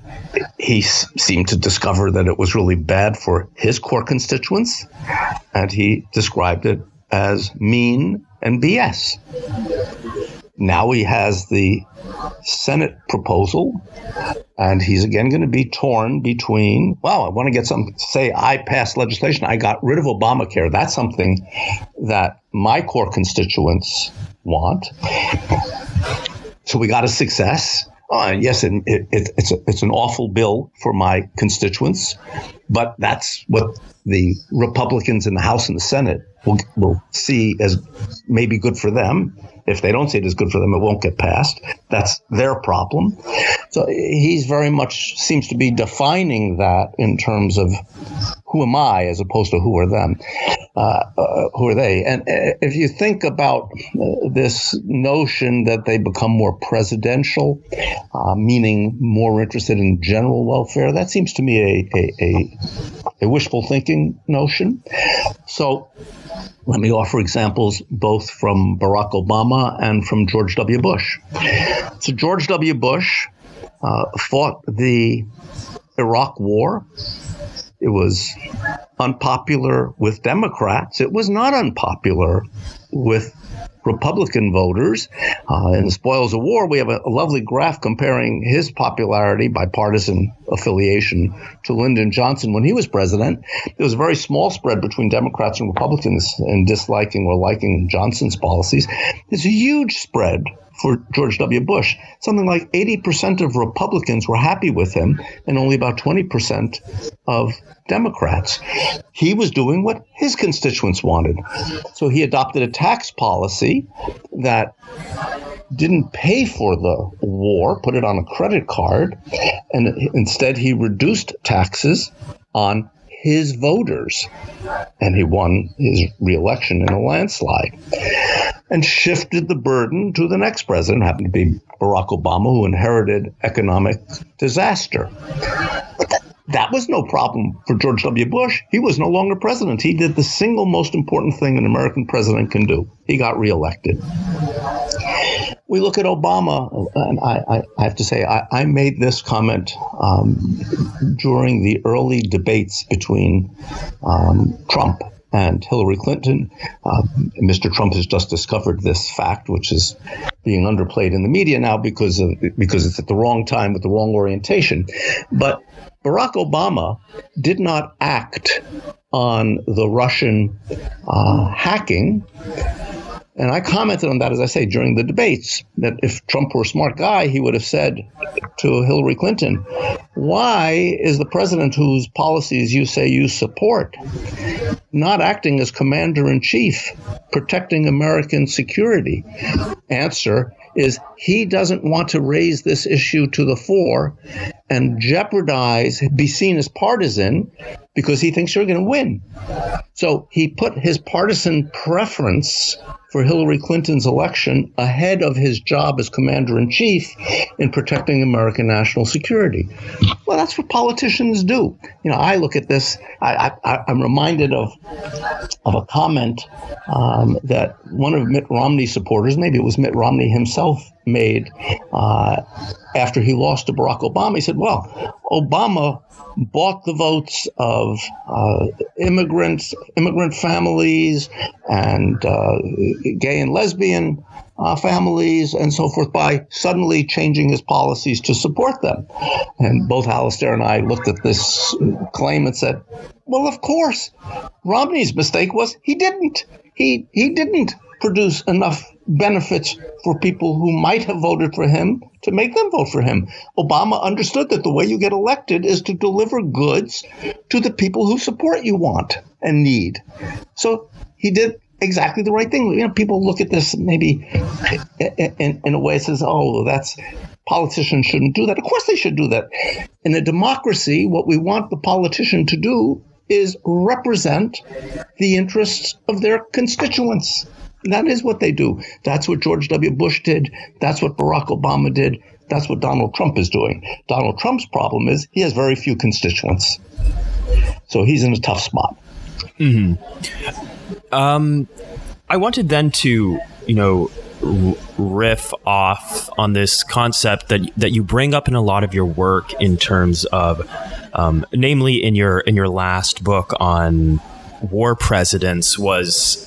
he s- seemed to discover that it was really bad for his core constituents, and he described it as mean and BS. Now he has the Senate proposal, and he's again going to be torn between, well, I want to get some, say, I passed legislation, I got rid of Obamacare. That's something that my core constituents want. So we got a success. Oh, yes, it, it, it's, a, it's an awful bill for my constituents, but that's what the Republicans in the House and the Senate will, will see as maybe good for them. If they don't see it as good for them, it won't get passed. That's their problem. So he's very much seems to be defining that in terms of who am I as opposed to who are them, uh, uh, who are they? And uh, if you think about uh, this notion that they become more presidential, uh, meaning more interested in general welfare, that seems to me a, a, a, a wishful thinking notion. So let me offer examples both from Barack Obama and from George W. Bush. So, George W. Bush uh, fought the Iraq War. It was unpopular with Democrats. It was not unpopular with Republican voters. Uh, in the spoils of war, we have a, a, lovely graph comparing his popularity by partisan affiliation to Lyndon Johnson when he was president. There was a very small spread between Democrats and Republicans in disliking or liking Johnson's policies. There's a huge spread for George W. Bush. Something like 80% of Republicans were happy with him, and only about 20% of Democrats. He was doing what his constituents wanted. So he adopted a tax policy that didn't pay for the war, put it on a credit card, and instead he reduced taxes on his voters. And he won his reelection in a landslide and shifted the burden to the next president, happened to be Barack Obama, who inherited economic disaster. But that, that was no problem for George W. Bush. He was no longer president. He did the single most important thing an American president can do. He got reelected. We look at Obama, and I, I have to say, I, I made this comment um, during the early debates between um, Trump and Hillary Clinton. Uh, Mr. Trump has just discovered this fact, which is being underplayed in the media now because of because it's at the wrong time with the wrong orientation. But Barack Obama did not act on the Russian uh, hacking and I commented on that, as I say, during the debates, that if Trump were a smart guy, he would have said to Hillary Clinton, Why is the president whose policies you say you support not acting as commander in chief, protecting American security? Answer is he doesn't want to raise this issue to the fore and jeopardize, be seen as partisan because he thinks you're going to win. So he put his partisan preference for Hillary Clinton's election ahead of his job as commander in chief in protecting American national security. Well, that's what politicians do. You know, I look at this, I, am reminded of, of a comment um, that one of Mitt Romney's supporters, maybe it was Mitt Romney himself, made uh, after he lost to Barack Obama. He said, well, Obama bought the votes of uh, immigrants, immigrant families, and uh, gay and lesbian uh, families and so forth by suddenly changing his policies to support them. And both Alastair and I looked at this claim and said, well, of course. Romney's mistake was he didn't. He, he didn't produce enough benefits for people who might have voted for him to make them vote for him. Obama understood that the way you get elected is to deliver goods to the people who support you want and need. So he did exactly the right thing. You know, people look at this maybe in, in a way says, "Oh, that's politicians shouldn't do that." Of course, they should do that. In a democracy, what we want the politician to do is represent the interests of their constituents. That is what they do. That's what George W. Bush did. That's what Barack Obama did. That's what Donald Trump is doing. Donald Trump's problem is he has very few constituents. So he's in a tough spot. Mm-hmm. Um, I wanted then to, you know, riff off on this concept that that you bring up in a lot of your work in terms of, um, namely in your in your last book on war presidents was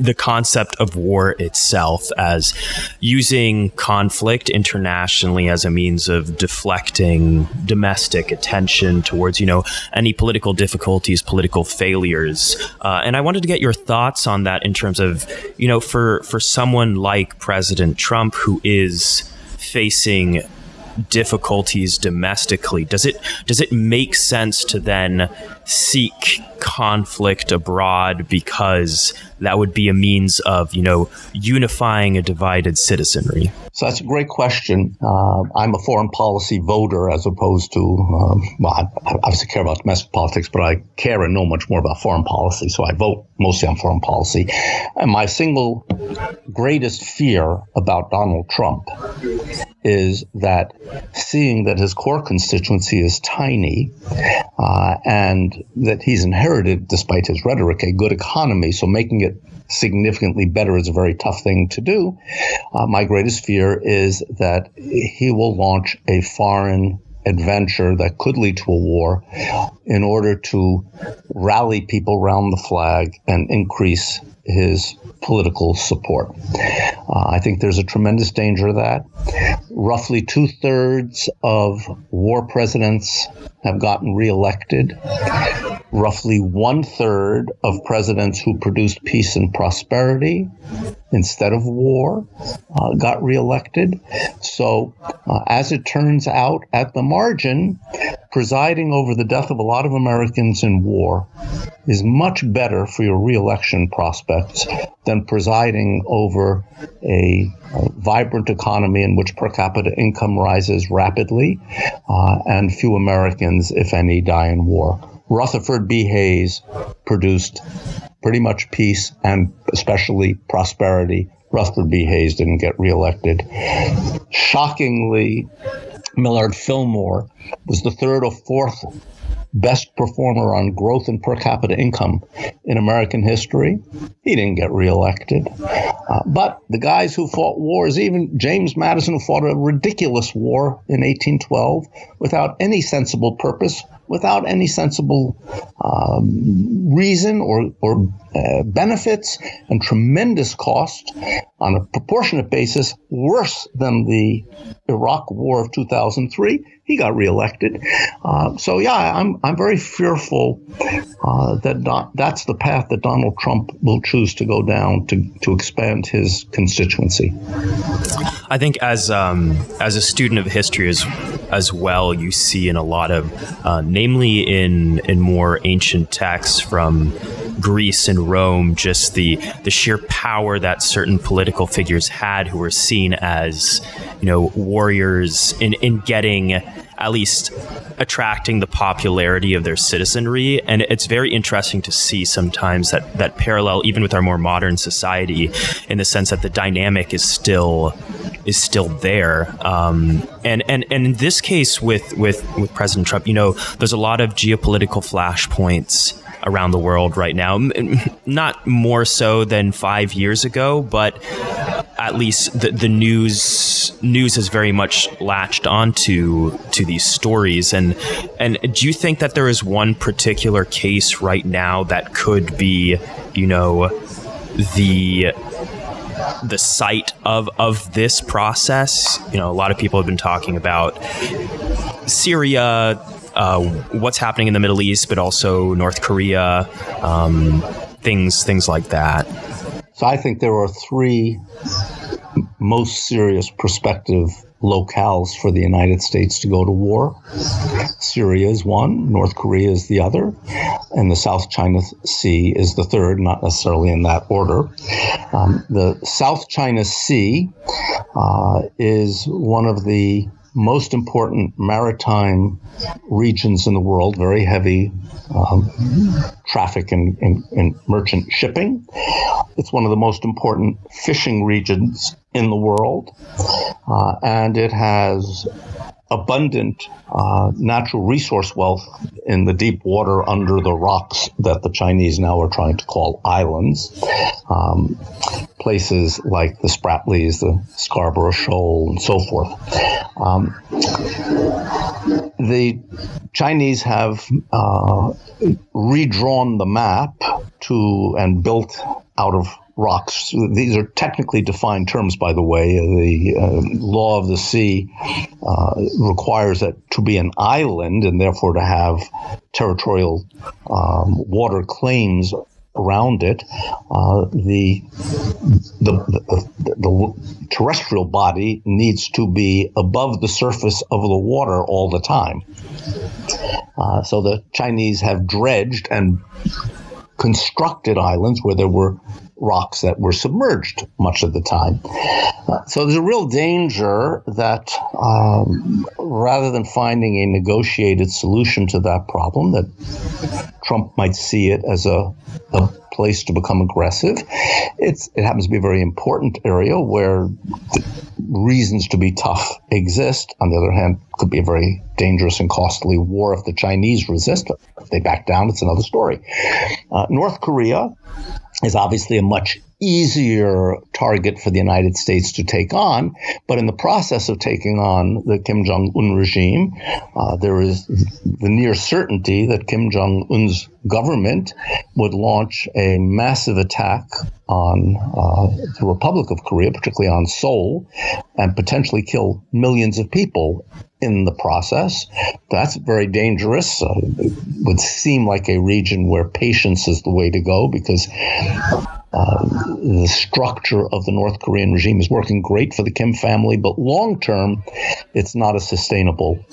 the concept of war itself as using conflict internationally as a means of deflecting domestic attention towards, you know, any political difficulties, political failures. Uh, and I wanted to get your thoughts on that in terms of, you know, for, for someone like President Trump who is facing difficulties domestically does it does it make sense to then seek conflict abroad because that would be a means of you know unifying a divided citizenry? So that's a great question. Uh, i'm a foreign policy voter as opposed to um, well I obviously care about domestic politics but i care and know much more about foreign policy so i vote mostly on foreign policy. And my single greatest fear about donald trump is that seeing that his core constituency is tiny uh, and that he's inherited, despite his rhetoric, a good economy, so making it significantly better is a very tough thing to do. Uh, my greatest fear is that he will launch a foreign adventure that could lead to a war in order to rally people around the flag and increase his political support. Uh, I think there's a tremendous danger of that. Roughly two thirds of war presidents have gotten reelected. Roughly one third of presidents who produced peace and prosperity instead of war uh, got reelected. So, uh, as it turns out, at the margin, presiding over the death of a lot of Americans in war is much better for your reelection prospects than presiding over a, a vibrant economy in which per capita income rises rapidly uh, and few Americans, if any, die in war. Rutherford B. Hayes produced pretty much peace and especially prosperity. Rutherford B. Hayes didn't get reelected. Shockingly, Millard Fillmore was the third or fourth best performer on growth and per capita income in American history. He didn't get reelected. Uh, but the guys who fought wars, even James Madison, who fought a ridiculous war in 1812 without any sensible purpose, without any sensible um, reason or, or uh, benefits and tremendous cost on a proportionate basis, worse than the Iraq War of 2003. He got reelected. Uh, so yeah, I'm I'm very fearful uh, that do- that's the path that Donald Trump will choose to go down to to expand his constituency. I think as um, as a student of history as as well, you see in a lot of, uh, namely in in more ancient texts from Greece and Rome, just the the sheer power that certain political figures had who were seen as, you know, warriors in in getting at least attracting the popularity of their citizenry. And it's very interesting to see sometimes that that parallel even with our more modern society in the sense that the dynamic is still is still there. Um, and, and and in this case with with with President Trump, you know, there's a lot of geopolitical flashpoints around the world right now. Not more so than five years ago, but at least the, the news news has very much latched onto to these stories. And and do you think that there is one particular case right now that could be, you know, the the site of of this process? You know, a lot of people have been talking about Syria, uh, what's happening in the Middle East, but also North Korea, um, things things like that. So I think there are three most serious prospective locales for the United States to go to war. Syria is one, North Korea is the other, and the South China Sea is the third, not necessarily in that order. Um, the South China Sea uh, is one of the most important maritime regions in the world, very heavy um, traffic in, in, in, merchant shipping. It's one of the most important fishing regions in the world, uh, and it has abundant uh, natural resource wealth in the deep water under the rocks that the Chinese now are trying to call islands. Um, places like the Spratlys, the Scarborough Shoal, and so forth. Um, the Chinese have uh, redrawn the map to and built out of rocks. These are technically defined terms, by the way. The uh, law of the sea uh, requires that to be an island and therefore to have territorial um, water claims around it, uh, the, the, the, the, terrestrial body needs to be above the surface of the water all the time. Uh, so the Chinese have dredged and constructed islands where there were rocks that were submerged much of the time. Uh, so there's a real danger that um, rather than finding a negotiated solution to that problem, that Trump might see it as a, a place to become aggressive. It's, it happens to be a very important area where reasons to be tough exist. On the other hand, could be a very dangerous and costly war if the Chinese resist. If they back down, it's another story. Uh, North Korea is obviously a much easier target for the United States to take on. But in the process of taking on the Kim Jong un regime, uh, there is the near certainty that Kim Jong un's government would launch a massive attack on uh, the Republic of Korea, particularly on Seoul, and potentially kill millions of people in the process. That's very dangerous. Uh, it would seem like a region where patience is the way to go because uh, the structure of the North Korean regime is working great for the Kim family, but long term, it's not a sustainable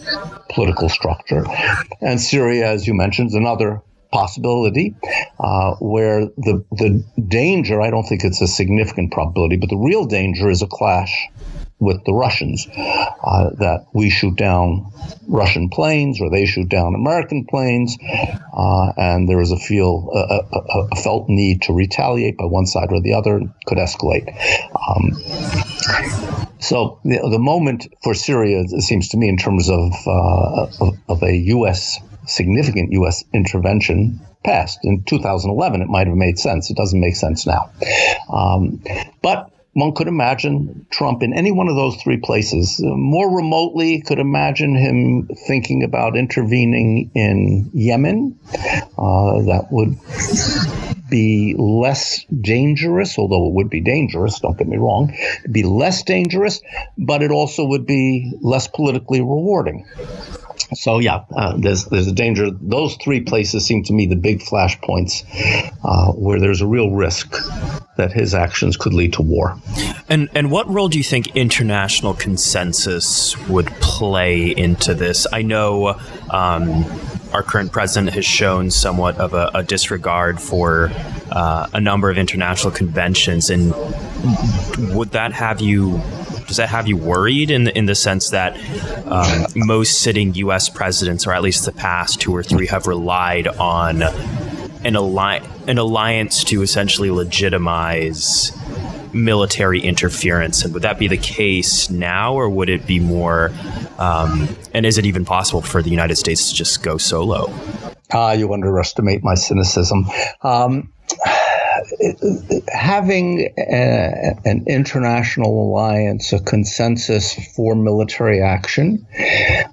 political structure. And Syria, as you mentioned, is another possibility uh, where the the danger I don't think it's a significant probability, but the real danger is a clash with the Russians, uh, that we shoot down Russian planes or they shoot down American planes, uh, and there is a feel a, a, a, felt need to retaliate by one side or the other could escalate. Um, so the, the, moment for Syria, it seems to me, in terms of uh, of, of a U.S. significant U.S. intervention passed in 2011, it might have made sense. It doesn't make sense now, um, but one could imagine Trump in any one of those three places. More remotely, could imagine him thinking about intervening in Yemen. Uh, that would be less dangerous, although it would be dangerous, don't get me wrong, It'd be less dangerous, but it also would be less politically rewarding. So yeah, uh, there's there's a danger. Those three places seem to me the big flashpoints uh, where there's a real risk that his actions could lead to war. And and what role do you think international consensus would play into this? I know um, our current president has shown somewhat of a, a disregard for uh, a number of international conventions, and would that have you does that have you worried in the, in the sense that um, most sitting U.S. presidents, or at least the past two or three, have relied on an, an alliance to essentially legitimize military interference? And would that be the case now, or would it be more? Um, and is it even possible for the United States to just go solo? Ah, you underestimate my cynicism. Um, having a, an international alliance, a consensus for military action,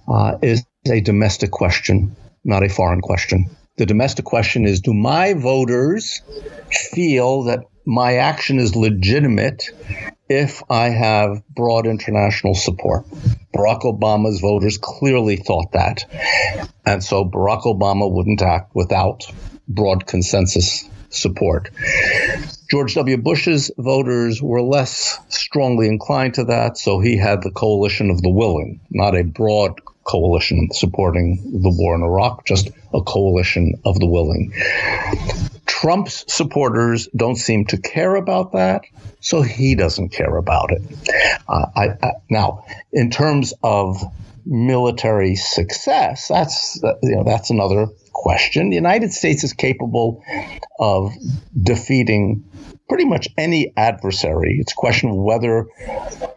uh, is a domestic question, not a foreign question. The domestic question is do my voters feel that my action is legitimate if I have broad international support? Barack Obama's voters clearly thought that. And so Barack Obama wouldn't act without broad consensus support. George W. Bush's voters were less strongly inclined to that, so he had the coalition of the willing, not a broad coalition supporting the war in Iraq, just a coalition of the willing. Trump's supporters don't seem to care about that, so he doesn't care about it. Uh, I, I, now, in terms of military success, that's you know that's another question. The United States is capable of defeating pretty much any adversary. It's a question of whether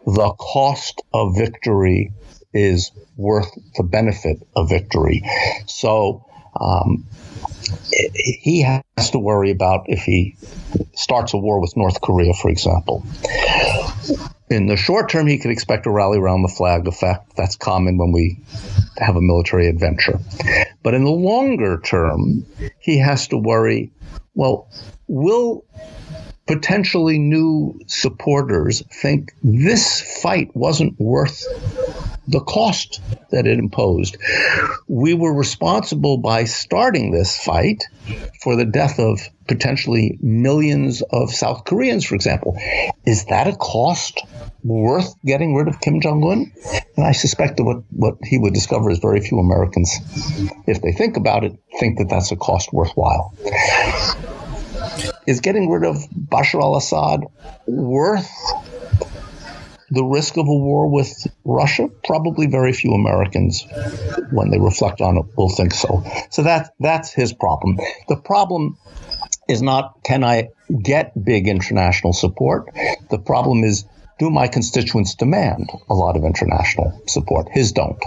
the cost of victory is worth the benefit of victory. So Um, he has to worry about if he starts a war with North Korea, for example. In the short term, he could expect a rally around the flag effect. That's common when we have a military adventure. But in the longer term, he has to worry well, will potentially new supporters think this fight wasn't worth the cost that it imposed. We were responsible by starting this fight for the death of potentially millions of South Koreans, for example. Is that a cost worth getting rid of Kim Jong un? And I suspect that what, what he would discover is very few Americans, if they think about it, think that that's a cost worthwhile. Is getting rid of Bashar al Assad worth the risk of a war with Russia? Probably very few Americans, when they reflect on it, will think so. So that that's his problem. The problem is not can I get big international support? The problem is do my constituents demand a lot of international support? His don't.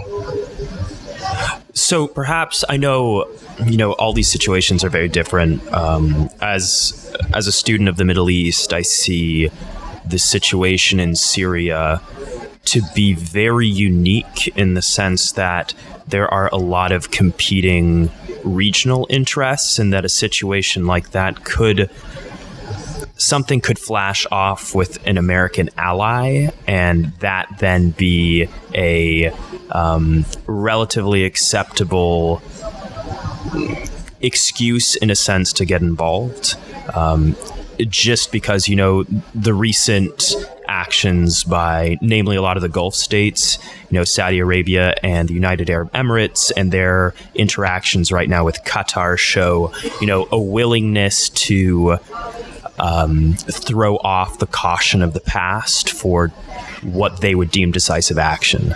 So perhaps I know, you know, all these situations are very different. Um, as as a student of the Middle East, I see the situation in Syria to be very unique in the sense that there are a lot of competing regional interests, and that a situation like that could something could flash off with an American ally, and that then be a um, relatively acceptable excuse, in a sense, to get involved. Um, just because you know the recent actions by namely a lot of the Gulf states, you know Saudi Arabia and the United Arab Emirates and their interactions right now with Qatar show you know a willingness to um, throw off the caution of the past for what they would deem decisive action.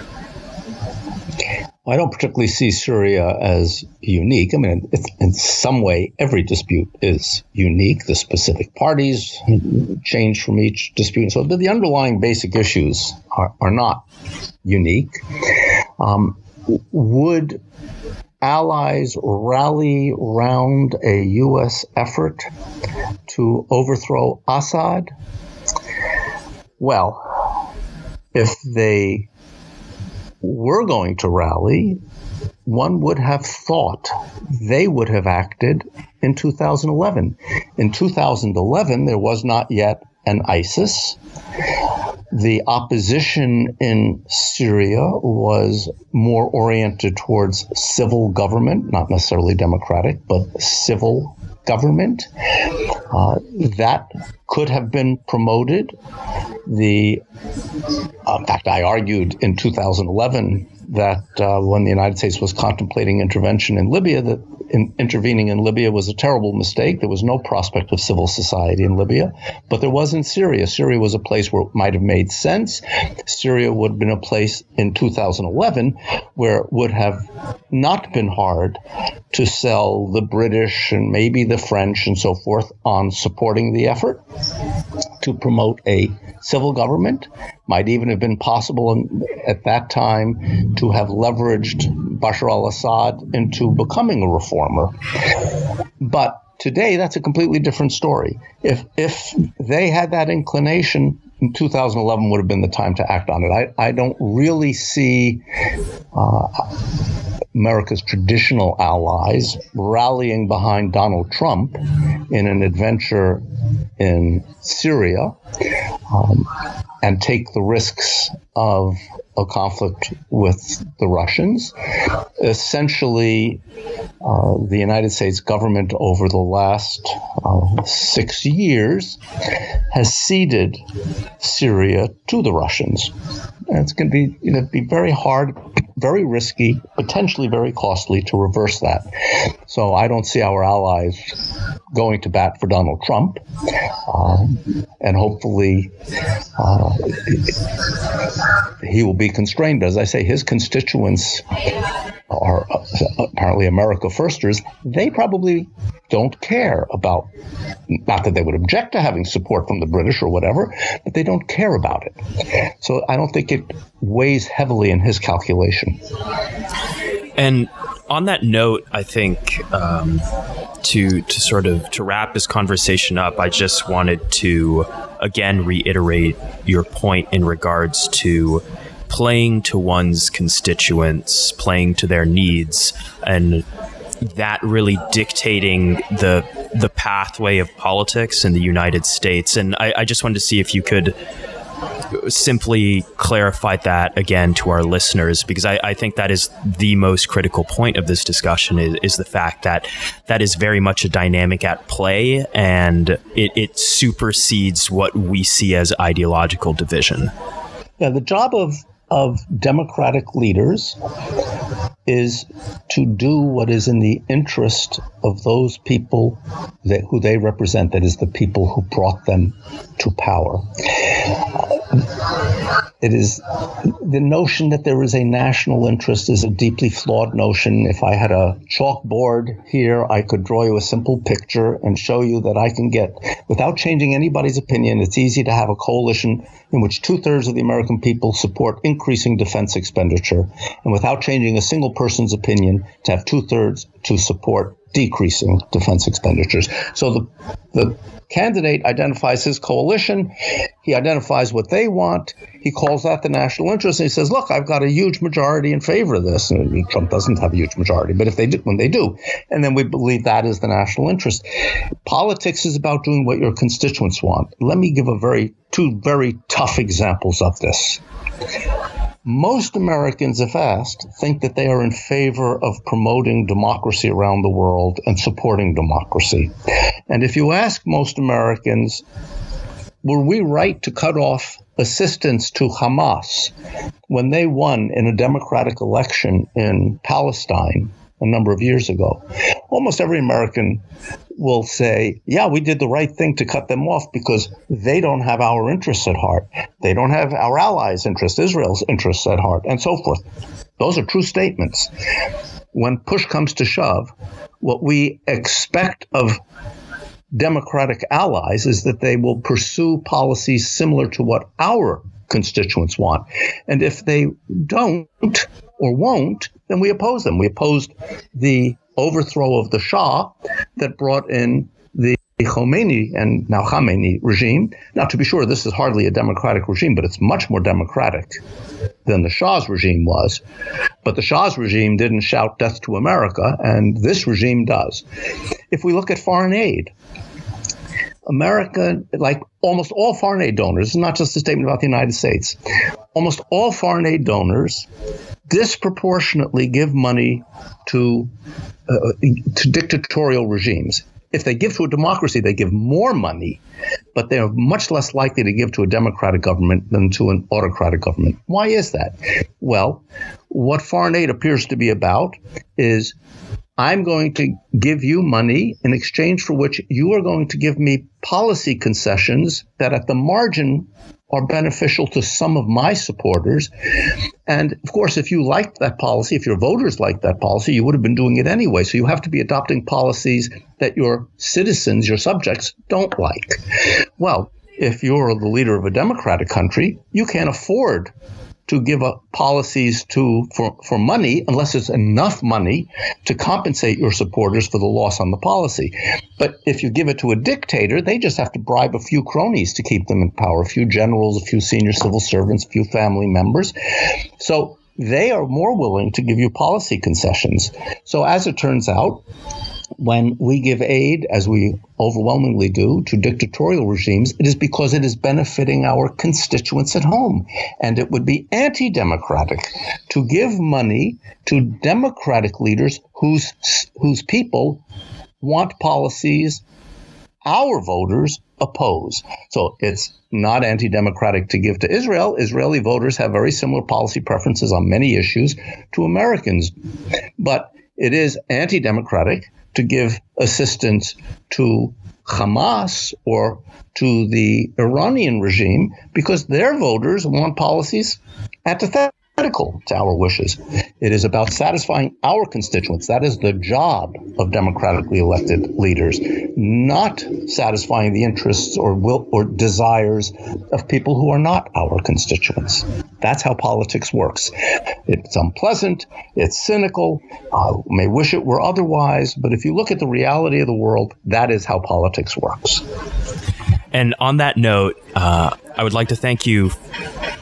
I don't particularly see Syria as unique. I mean, in some way, every dispute is unique. The specific parties change from each dispute. So the underlying basic issues are, are not unique. Um, would allies rally round a U.S. effort to overthrow Assad? Well, if they were going to rally, one would have thought they would have acted in 2011. In 2011, there was not yet an ISIS. The opposition in Syria was more oriented towards civil government, not necessarily democratic, but civil government. Uh, that could have been promoted. The, uh, in fact, I argued in 2011 that uh, when the United States was contemplating intervention in Libya, that in, intervening in Libya was a terrible mistake. There was no prospect of civil society in Libya, but there was in Syria. Syria was a place where it might have made sense. Syria would have been a place in 2011 where it would have not been hard to sell the British and maybe the French and so forth on supporting the effort to promote a civil government. Might even have been possible in, at that time to have leveraged Bashar al Assad into becoming a reformer. But today, that's a completely different story. If, if they had that inclination, 2011 would have been the time to act on it. I, I don't really see uh, America's traditional allies rallying behind Donald Trump in an adventure in Syria um, and take the risks of a conflict with the Russians. Essentially, uh, the United States government over the last uh, six years has ceded Syria to the Russians. And it's going to be you know, be very hard, very risky, potentially very costly to reverse that. So I don't see our allies going to bat for Donald Trump, um, and hopefully uh, he will be constrained. As I say, his constituents are apparently America firsters. They probably don't care about, not that they would object to having support from the British or whatever, but they don't care about it. So I don't think it weighs heavily in his calculation. And on that note, I think um, to to sort of to wrap this conversation up, I just wanted to again reiterate your point in regards to playing to one's constituents, playing to their needs, and that really dictating the the pathway of politics in the United States. And I, I just wanted to see if you could simply clarify that again to our listeners because I, I, think that is the most critical point of this discussion is, is, the fact that that is very much a dynamic at play and it, it supersedes what we see as ideological division. Yeah, the job of of democratic leaders is to do what is in the interest of those people that, who they represent, that is, the people who brought them to power. It is the notion that there is a national interest is a deeply flawed notion. If I had a chalkboard here, I could draw you a simple picture and show you that I can get, without changing anybody's opinion, it's easy to have a coalition in which two thirds of the American people support increasing defense expenditure, and without changing a single person's opinion, to have two thirds to support decreasing defense expenditures. So the, the candidate identifies his coalition, he identifies what they want, he calls that the national interest, and he says, "Look, I've got a huge majority in favor of this." And Trump doesn't have a huge majority, but if they do, when they do, and then we believe that is the national interest. Politics is about doing what your constituents want. Let me give a very two very tough examples of this. Most Americans, if asked, think that they are in favor of promoting democracy around the world and supporting democracy. And if you ask most Americans, were we right to cut off assistance to Hamas when they won in a democratic election in Palestine a number of years ago? Almost every American will say, yeah, we did the right thing to cut them off because they don't have our interests at heart. They don't have our allies' interests, Israel's interests at heart, and so forth. Those are true statements. When push comes to shove, what we expect of democratic allies is that they will pursue policies similar to what our constituents want. And if they don't or won't, then we oppose them. We opposed the overthrow of the Shah that brought in the Khomeini and now Khamenei regime. Now, to be sure, this is hardly a democratic regime, but it's much more democratic than the Shah's regime was. But the Shah's regime didn't shout death to America, and this regime does. If we look at foreign aid, America, like almost all foreign aid donors, not just a statement about the United States, almost all foreign aid donors disproportionately give money to uh, to dictatorial regimes. If they give to a democracy, they give more money, but they are much less likely to give to a democratic government than to an autocratic government. Why is that? Well, what foreign aid appears to be about is I'm going to give you money in exchange for which you are going to give me policy concessions that at the margin are beneficial to some of my supporters. And of course, if you liked that policy, if your voters liked that policy, you would have been doing it anyway. So you have to be adopting policies that your citizens, your subjects, don't like. Well, if you're the leader of a democratic country, you can't afford to give up policies to for, for money unless it's enough money to compensate your supporters for the loss on the policy. But if you give it to a dictator, they just have to bribe a few cronies to keep them in power, a few generals, a few senior civil servants, a few family members. So they are more willing to give you policy concessions. So as it turns out, when we give aid, as we overwhelmingly do, to dictatorial regimes, it is because it is benefiting our constituents at home. And it would be anti democratic to give money to democratic leaders whose, whose people want policies our voters oppose. So it's not anti democratic to give to Israel. Israeli voters have very similar policy preferences on many issues to Americans. But it is anti democratic to give assistance to Hamas or to the Iranian regime because their voters want policies antithetical to our wishes. It is about satisfying our constituents. That is the job of democratically elected leaders, not satisfying the interests or will or desires of people who are not our constituents. That's how politics works. It's unpleasant, it's cynical, uh, may wish it were otherwise, but if you look at the reality of the world, that is how politics works. And on that note, uh, I would like to thank you,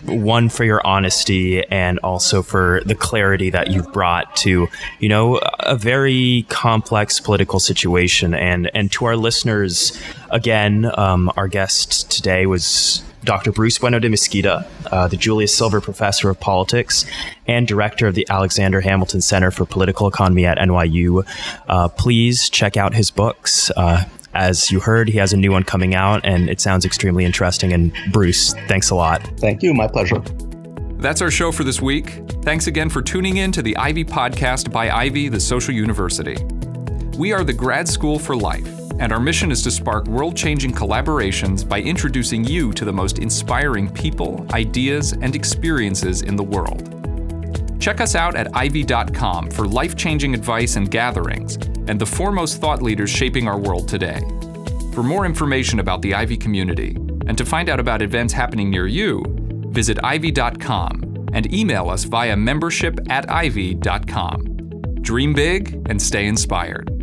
one, for your honesty and also for the clarity that you've brought to, you know, a very complex political situation. And, and to our listeners, again, um, our guest today was Dr. Bruce Bueno de Mesquita, uh, the Julius Silver Professor of Politics and Director of the Alexander Hamilton Center for Political Economy at NYU. Uh, please check out his books. Uh, as you heard, he has a new one coming out, and it sounds extremely interesting. And Bruce, thanks a lot. Thank you. My pleasure. That's our show for this week. Thanks again for tuning in to the Ivy Podcast by Ivy, the Social University. We are the grad school for life, and our mission is to spark world changing collaborations by introducing you to the most inspiring people, ideas, and experiences in the world. Check us out at ivy.com for life changing advice and gatherings, and the foremost thought leaders shaping our world today. For more information about the Ivy community, and to find out about events happening near you, visit ivy.com and email us via membership at ivy.com. Dream big and stay inspired.